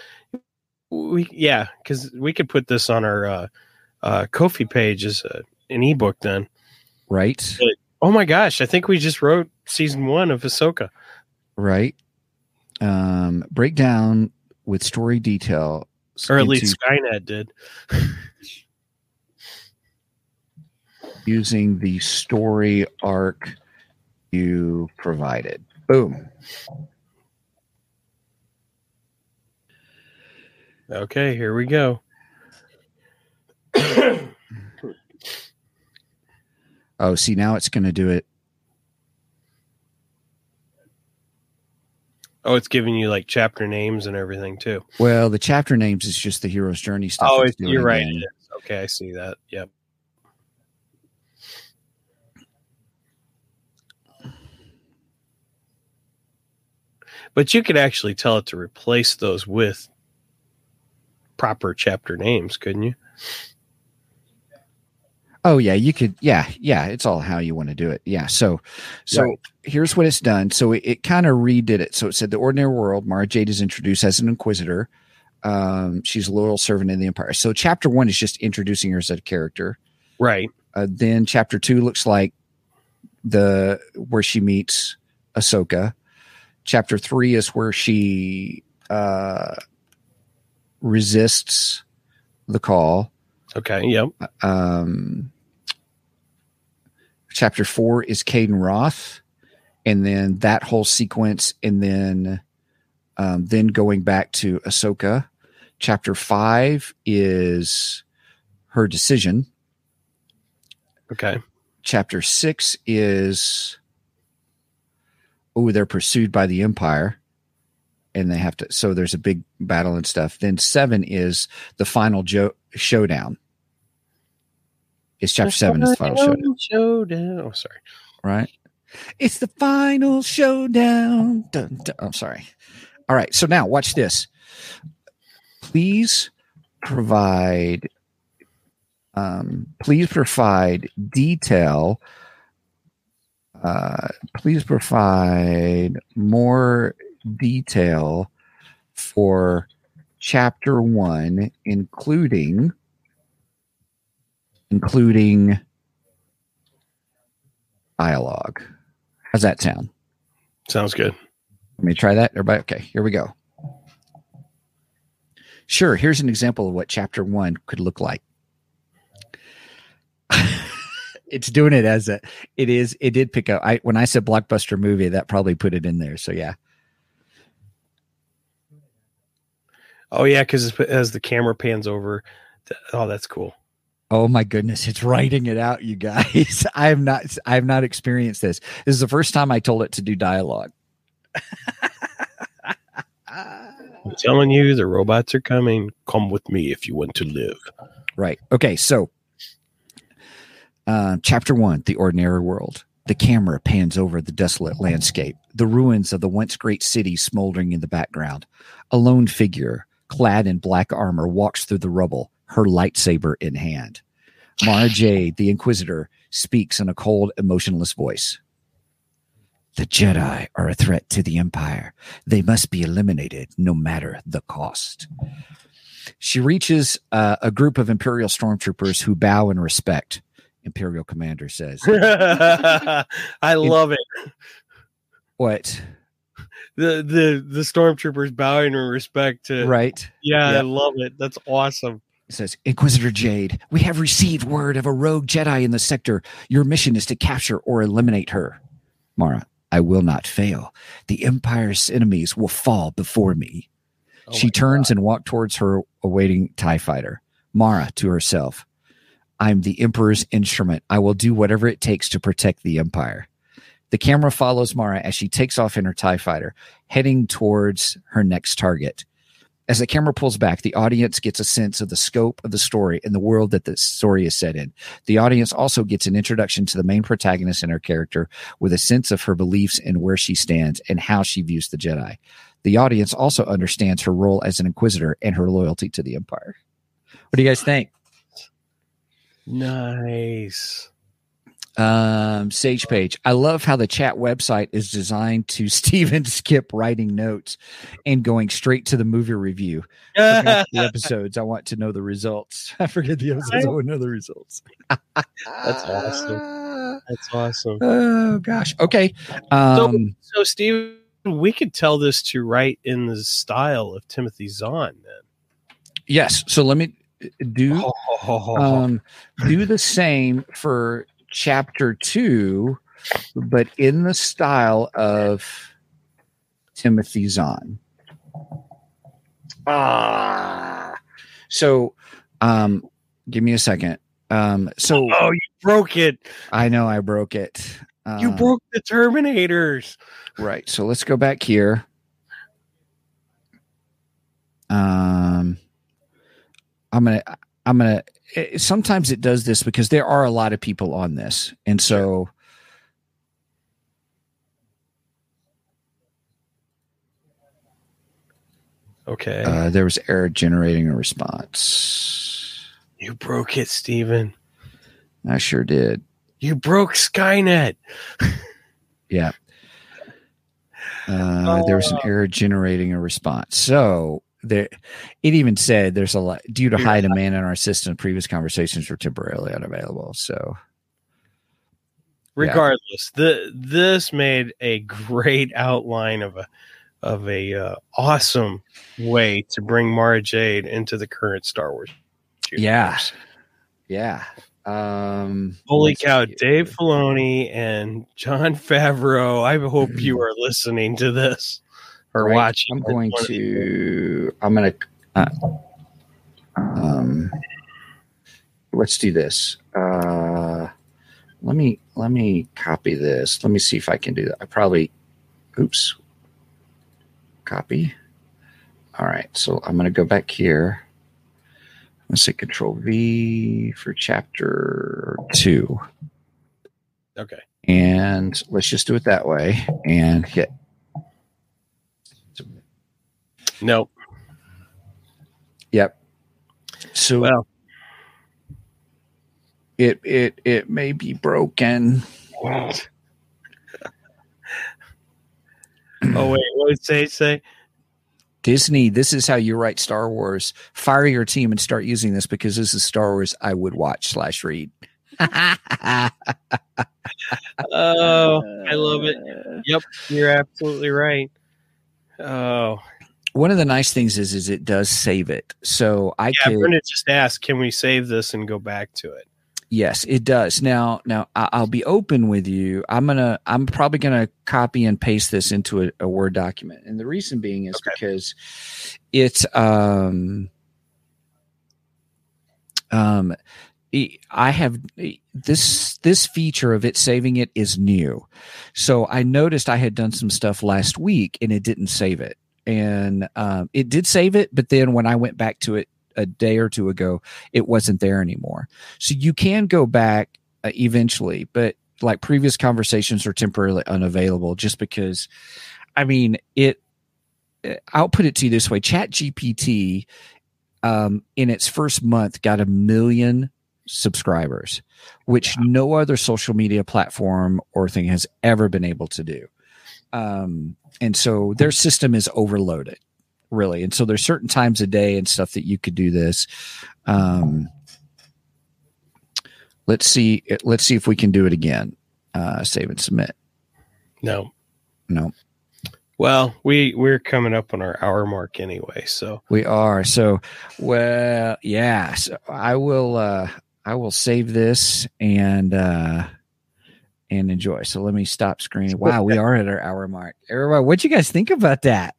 B: we yeah, because we could put this on our uh uh Ko-fi page as a, an ebook then.
A: Right,
B: Oh my gosh, I think we just wrote season one of Ahsoka.
A: right. Um, breakdown with story detail,
B: Or at
A: into
B: least Skynet did. [laughs]
A: using the story arc you provided. Boom.
B: Okay, here we go. [coughs]
A: Oh, see, now it's going to do it.
B: Oh, it's giving you like chapter names and everything too.
A: Well, the chapter names is just the hero's journey stuff.
B: Oh, you're right. Okay, I see that. Yep. But you could actually tell it to replace those with proper chapter names, couldn't you?
A: Oh yeah, you could. Yeah, yeah. It's all how you want to do it. Yeah. So, so
B: Right.
A: here's what it's done. So it, it kind of redid it. So it said the ordinary world. Mara Jade is introduced as an inquisitor. Um, she's a loyal servant in the empire. So chapter one is just introducing her as a character.
B: Right.
A: Uh, then chapter two looks like the where she meets Ahsoka. Chapter three is where she uh, resists the call.
B: Okay. Yep.
A: Um, chapter four is Caden Roth, and then that whole sequence, and then um, then going back to Ahsoka. Chapter five is her decision.
B: Okay.
A: Chapter six is oh, they're pursued by the Empire, and they have to. So there's a big battle and stuff. Then seven is the final jo- showdown. It's chapter seven is the final showdown.
B: Showdown. Oh, sorry.
A: right? It's the final showdown. Dun, dun. I'm sorry. All right. So now watch this. Please provide. Um, please provide detail. Uh, please provide more detail for chapter one, including including dialogue. How's that sound?
B: Sounds good.
A: Let me try that. Everybody, okay, here we go. Sure, here's an example of what chapter one could look like. [laughs] it's doing it as a it is it did pick up I when I said blockbuster movie, that probably put it in there. So yeah.
B: Oh yeah, because as the camera pans over, oh that's cool.
A: Oh my goodness, it's writing it out, you guys. [laughs] I have not I have not experienced this. This is the first time I told it to do dialogue.
B: I'm telling you, the robots are coming. Come with me if you want to live.
A: Right. Okay. So, uh, chapter one The Ordinary World. The camera pans over the desolate landscape, the ruins of the once great city smoldering in the background. A lone figure, clad in black armor, walks through the rubble, her lightsaber in hand. Mara Jade, [laughs] the Inquisitor, speaks in a cold, emotionless voice. The Jedi are a threat to the Empire. They must be eliminated no matter the cost. She reaches uh, a group of Imperial stormtroopers who bow in respect. Imperial commander says, [laughs]
B: I love it.
A: "What?
B: The the the stormtroopers bowing in respect to
A: Right?"
B: Yeah,
A: Yeah.
B: I love it. That's awesome.
A: It says, "Inquisitor Jade, we have received word of a rogue Jedi in the sector. Your mission is to capture or eliminate her." Mara, I will not fail. The Empire's enemies will fall before me.
B: Oh
A: she turns and walks towards her awaiting TIE fighter. Mara to herself, I'm the Emperor's instrument. I will do whatever it takes to protect the Empire. The camera follows Mara as she takes off in her TIE fighter, heading towards her next target. As the camera pulls back, the audience gets a sense of the scope of the story and the world that the story is set in. The audience also gets an introduction to the main protagonist and her character with a sense of her beliefs and where she stands and how she views the Jedi. The audience also understands her role as an inquisitor and her loyalty to the Empire. What do you guys think?
B: Nice.
A: Um, Sage Page. I love how the chat website is designed to [laughs] Steven skip writing notes and going straight to the movie review. [laughs] The episodes. I want to know the results. [laughs] I forget the episodes. I want to know the results.
B: That's awesome. That's awesome.
A: Oh gosh. Okay. Um,
B: So, Steve, we could tell this to write in the style of Timothy Zahn. Then.
A: yes. So let me do
B: Oh,
A: um do the same for chapter two, but in the style of Timothy Zahn. Ah. So um give me a second. Um so
B: oh, you broke it.
A: I know I broke it.
B: You
A: Uh,
B: broke the Terminators.
A: Right. So let's go back here. Um, I'm gonna. I'm gonna. It, sometimes it does this because there are a lot of people on this, and so.
B: Okay.
A: Uh, there was error generating a response.
B: you broke it, Steven.
A: I sure did.
B: You broke Skynet. [laughs]
A: Yeah. Uh, there was an
B: Oh.
A: error generating a response. So there, it even said there's a lot due to high demand in our system. Previous conversations were temporarily unavailable. So Yeah.
B: Regardless, the this made a great outline of a of a uh, awesome way to bring Mara Jade into the current Star Wars.
A: Yeah.
B: universe.
A: Yeah. Um
B: Holy cow,
A: see.
B: Dave Filoni and Jon Favreau. I hope you [clears throat] are listening to this or
A: Right.
B: watching.
A: I'm going
B: One of you.
A: to I'm gonna uh, um let's do this. Uh let me let me copy this. Let me see if I can do that. I probably oops. Copy. All right, so I'm gonna go back here. Let's say control V for chapter two.
B: Okay.
A: And let's just do it that way and hit
B: Nope.
A: Yep. So
B: Well.
A: it it it may be broken. What? [laughs]
B: Oh wait, what did Sage say?
A: Disney, this is how you write Star Wars. Fire your team and start using this because this is Star Wars I would watch slash read. [laughs]
B: Oh, I love it. Yep, you're absolutely right. Oh,
A: One of the nice things is is it does save it. So I
B: yeah.
A: could
B: Brenda just asked, "Can we save this and go back to it?"
A: Yes, it does. Now, now I- I'll be open with you. I'm gonna, I'm probably gonna copy and paste this into a, a Word document, and the reason being is
B: Okay.
A: because it's, um, um, I have this this feature of it saving it is new, so I noticed I had done some stuff last week and it didn't save it, and um, it did save it, but then when I went back to it a day or two ago, it wasn't there anymore. So you can go back uh, eventually, but like previous conversations are temporarily unavailable just because, I mean, it, uh, I'll put it to you this way Chat GPT um, in its first month got a million subscribers, which no other social media platform or thing has ever been able to do. Um, and so their system is overloaded really. And so there's certain times a day and stuff that you could do this. Um let's see let's see if we can do it again uh save and submit.
B: No.
A: no.
B: Well, we we're coming up on our hour mark anyway, so.
A: We are. So well yeah so i will uh i will save this and uh and enjoy so let me stop screening wow we are at our hour mark everybody what'd you guys think about that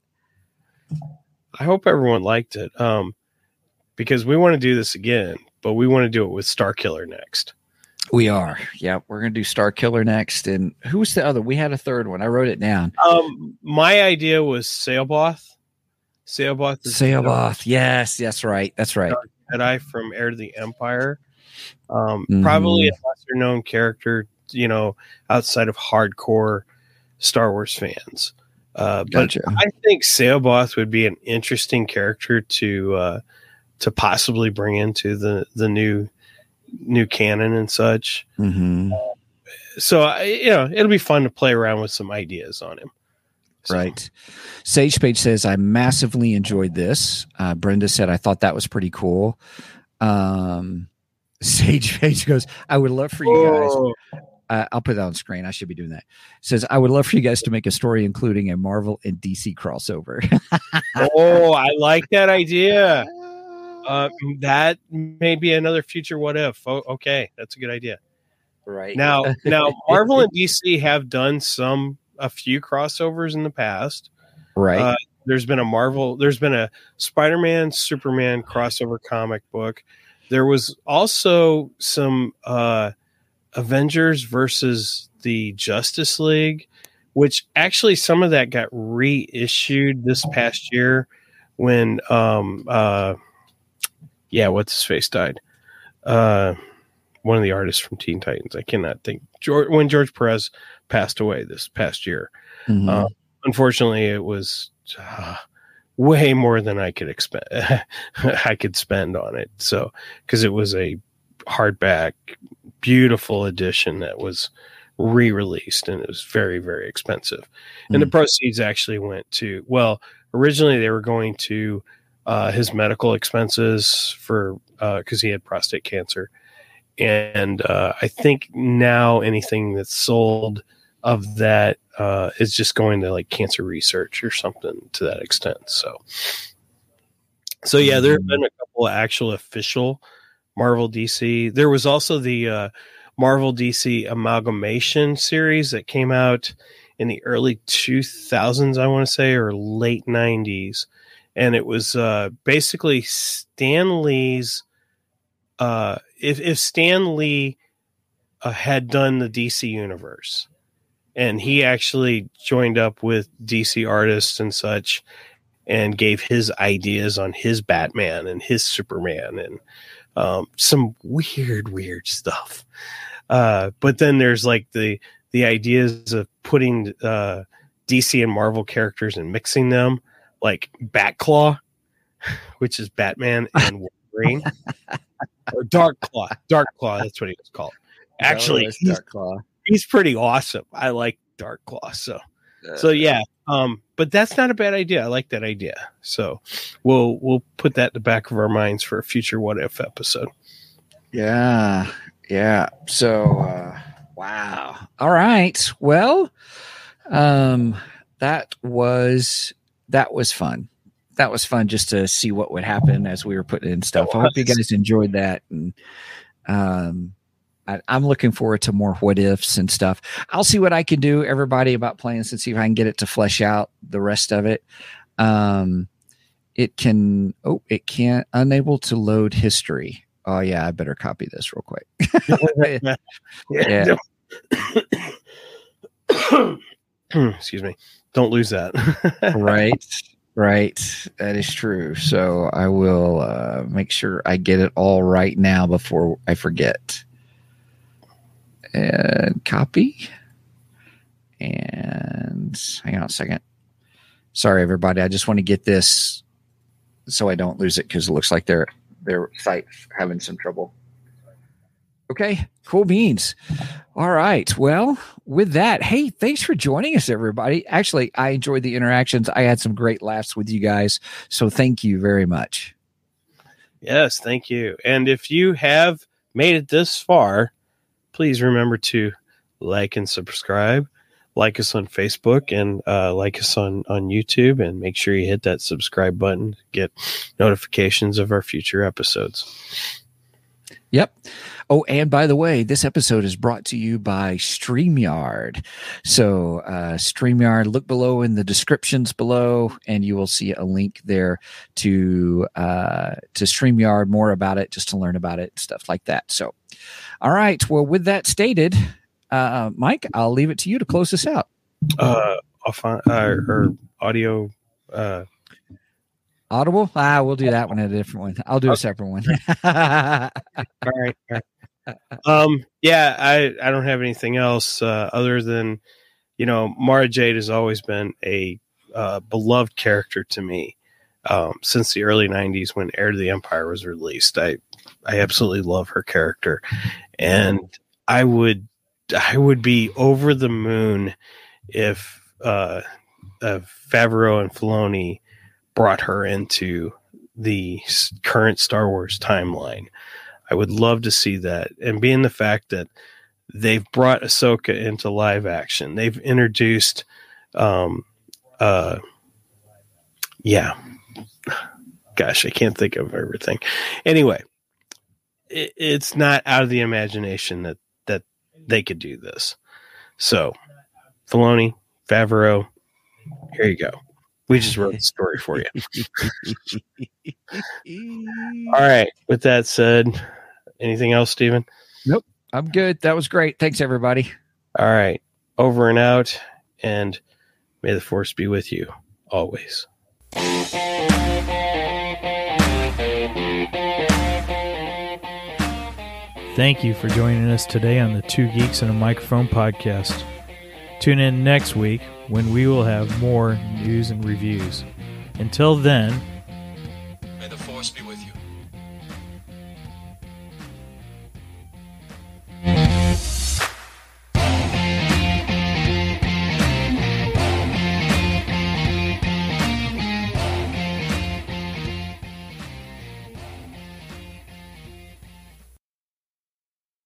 B: I hope everyone liked it. Um, because we want to do this again, but we want to do it with Star Killer next.
A: we are yeah we're gonna do star killer next and who was the other we had a third one i wrote it down
B: Um, my idea was C'baoth. C'baoth is
A: C'baoth. Yes, that's right. That's right.
B: Jedi from Heir to the Empire. Um,
A: Mhm.
B: Probably a lesser known character, you know, outside of hardcore Star Wars fans. Uh, but
A: Gotcha.
B: I think C'baoth would be an interesting character to uh, to possibly bring into the the new new canon and such.
A: Mm-hmm.
B: So I- you know, it'll be fun to play around with some ideas on him. So,
A: Right. Sage Page says, I massively enjoyed this. Uh, Brenda said, I thought that was pretty cool. Um, [laughs] Sage Page goes, I would love for you guys. Uh, I'll put that on screen. I should be doing that. Says, I would love for you guys to make a story including a Marvel and DC crossover.
B: oh, I like that idea. [laughs] Uh, that may be another future what if. Oh, okay, that's a good idea.
A: right.
B: Now, [laughs] now Marvel and DC have done some a few crossovers in the past.
A: right.
B: uh, There's been a Marvel, there's been a Spider-Man, Superman crossover comic book. There was also some uh, Avengers versus the Justice League, which actually some of that got reissued this past year when um uh yeah, what's his face died. Uh one of the artists from Teen Titans. I cannot think George, when George Perez passed away this past year
A: Mhm.
B: uh, unfortunately it was uh, way more than i could expect [laughs] i could spend on it so because it was a hardback beautiful edition that was re-released and it was very very expensive and the
A: Mm.
B: proceeds actually went to well originally they were going to uh, his medical expenses for because he had prostate cancer and uh, i think now anything that's sold of that uh, is just going to like cancer research or something to that extent. So, so yeah, there have been a couple actual official Marvel DC. There was also the uh, Marvel DC amalgamation series that came out in the early 2000s, I want to say, or late 90s. And it was uh, basically Stan Lee's. Uh, if, if Stan Lee uh, had done the DC universe, and he actually joined up with DC artists and such and gave his ideas on his Batman and his Superman and um, some weird, weird stuff. Uh, but then there's like the the ideas of putting uh, DC and Marvel characters and mixing them, like Batclaw, [laughs] which is Batman [laughs] and Wolverine, or Dark Claw. Dark Claw, that's what he was called. Actually, he's he's pretty awesome. I like Dark Claw. So so yeah. Um, but that's not a bad idea. I like that idea. So we'll we'll put that in the back of our minds for a future what if episode.
A: Yeah. Yeah. So uh wow. All right. Well, um that was that was fun. That was fun just to see what would happen as we were putting in stuff. I hope you guys enjoyed that and um I, I'm looking forward to more what ifs and stuff. I'll see what I can do, everybody, about plans and see if I can get it to flesh out the rest of it. Um, it can. Oh, it can't. Unable to load history. Oh yeah, I better copy this real quick. [laughs] Yeah. [coughs]
B: Excuse me. Don't lose that. [laughs]
A: right, right. That is true. So I will uh, make sure I get it all right now before I forget. And copy. And hang on a second. Sorry, everybody. I just want to get this so I don't lose it because it looks like their their site's having some trouble. Okay, cool beans. All right. Well, with that, hey, thanks for joining us, everybody. Actually, I enjoyed the interactions. I had some great laughs with you guys. So thank you very much.
B: yes, thank you. And if you have made it this far, please remember to like and subscribe. Like us on Facebook and uh, like us on, on YouTube, and make sure you hit that subscribe button to get notifications of our future episodes.
A: Yep. Oh, and by the way, this episode is brought to you by StreamYard. So, uh, StreamYard, look below in the descriptions below, and you will see a link there to uh, to StreamYard, more about it, just to learn about it, stuff like that. So, all right. Well, with that stated, uh, Mike, I'll leave it to you to close this out.
B: Uh, off on, uh, or audio. Uh,
A: Audible? Ah, we'll do that one at a different one. I'll do a separate one. [laughs]
B: all right. um yeah i i don't have anything else uh, other than you know mara jade has always been a uh, beloved character to me um, since the early '90s when Heir to the Empire was released. I I absolutely love her character, and I would I would be over the moon if uh, uh, Favreau and Filoni brought her into the current Star Wars timeline. I would love to see that, and being the fact that they've brought Ahsoka into live action, they've introduced, um, uh, yeah, gosh, I can't think of everything. Anyway, it, it's not out of the imagination that that they could do this. So, Filoni, Favreau, here you go. We just wrote the story for you. All [laughs] right. With that said, anything else, Stephen? Nope.
A: I'm good. That was great. Thanks, everybody.
B: All right. Over and out. And may the force be with you always.
D: Thank you for joining us today on the Two Geeks and a Microphone podcast. Tune in next week when we will have more news and reviews. Until then,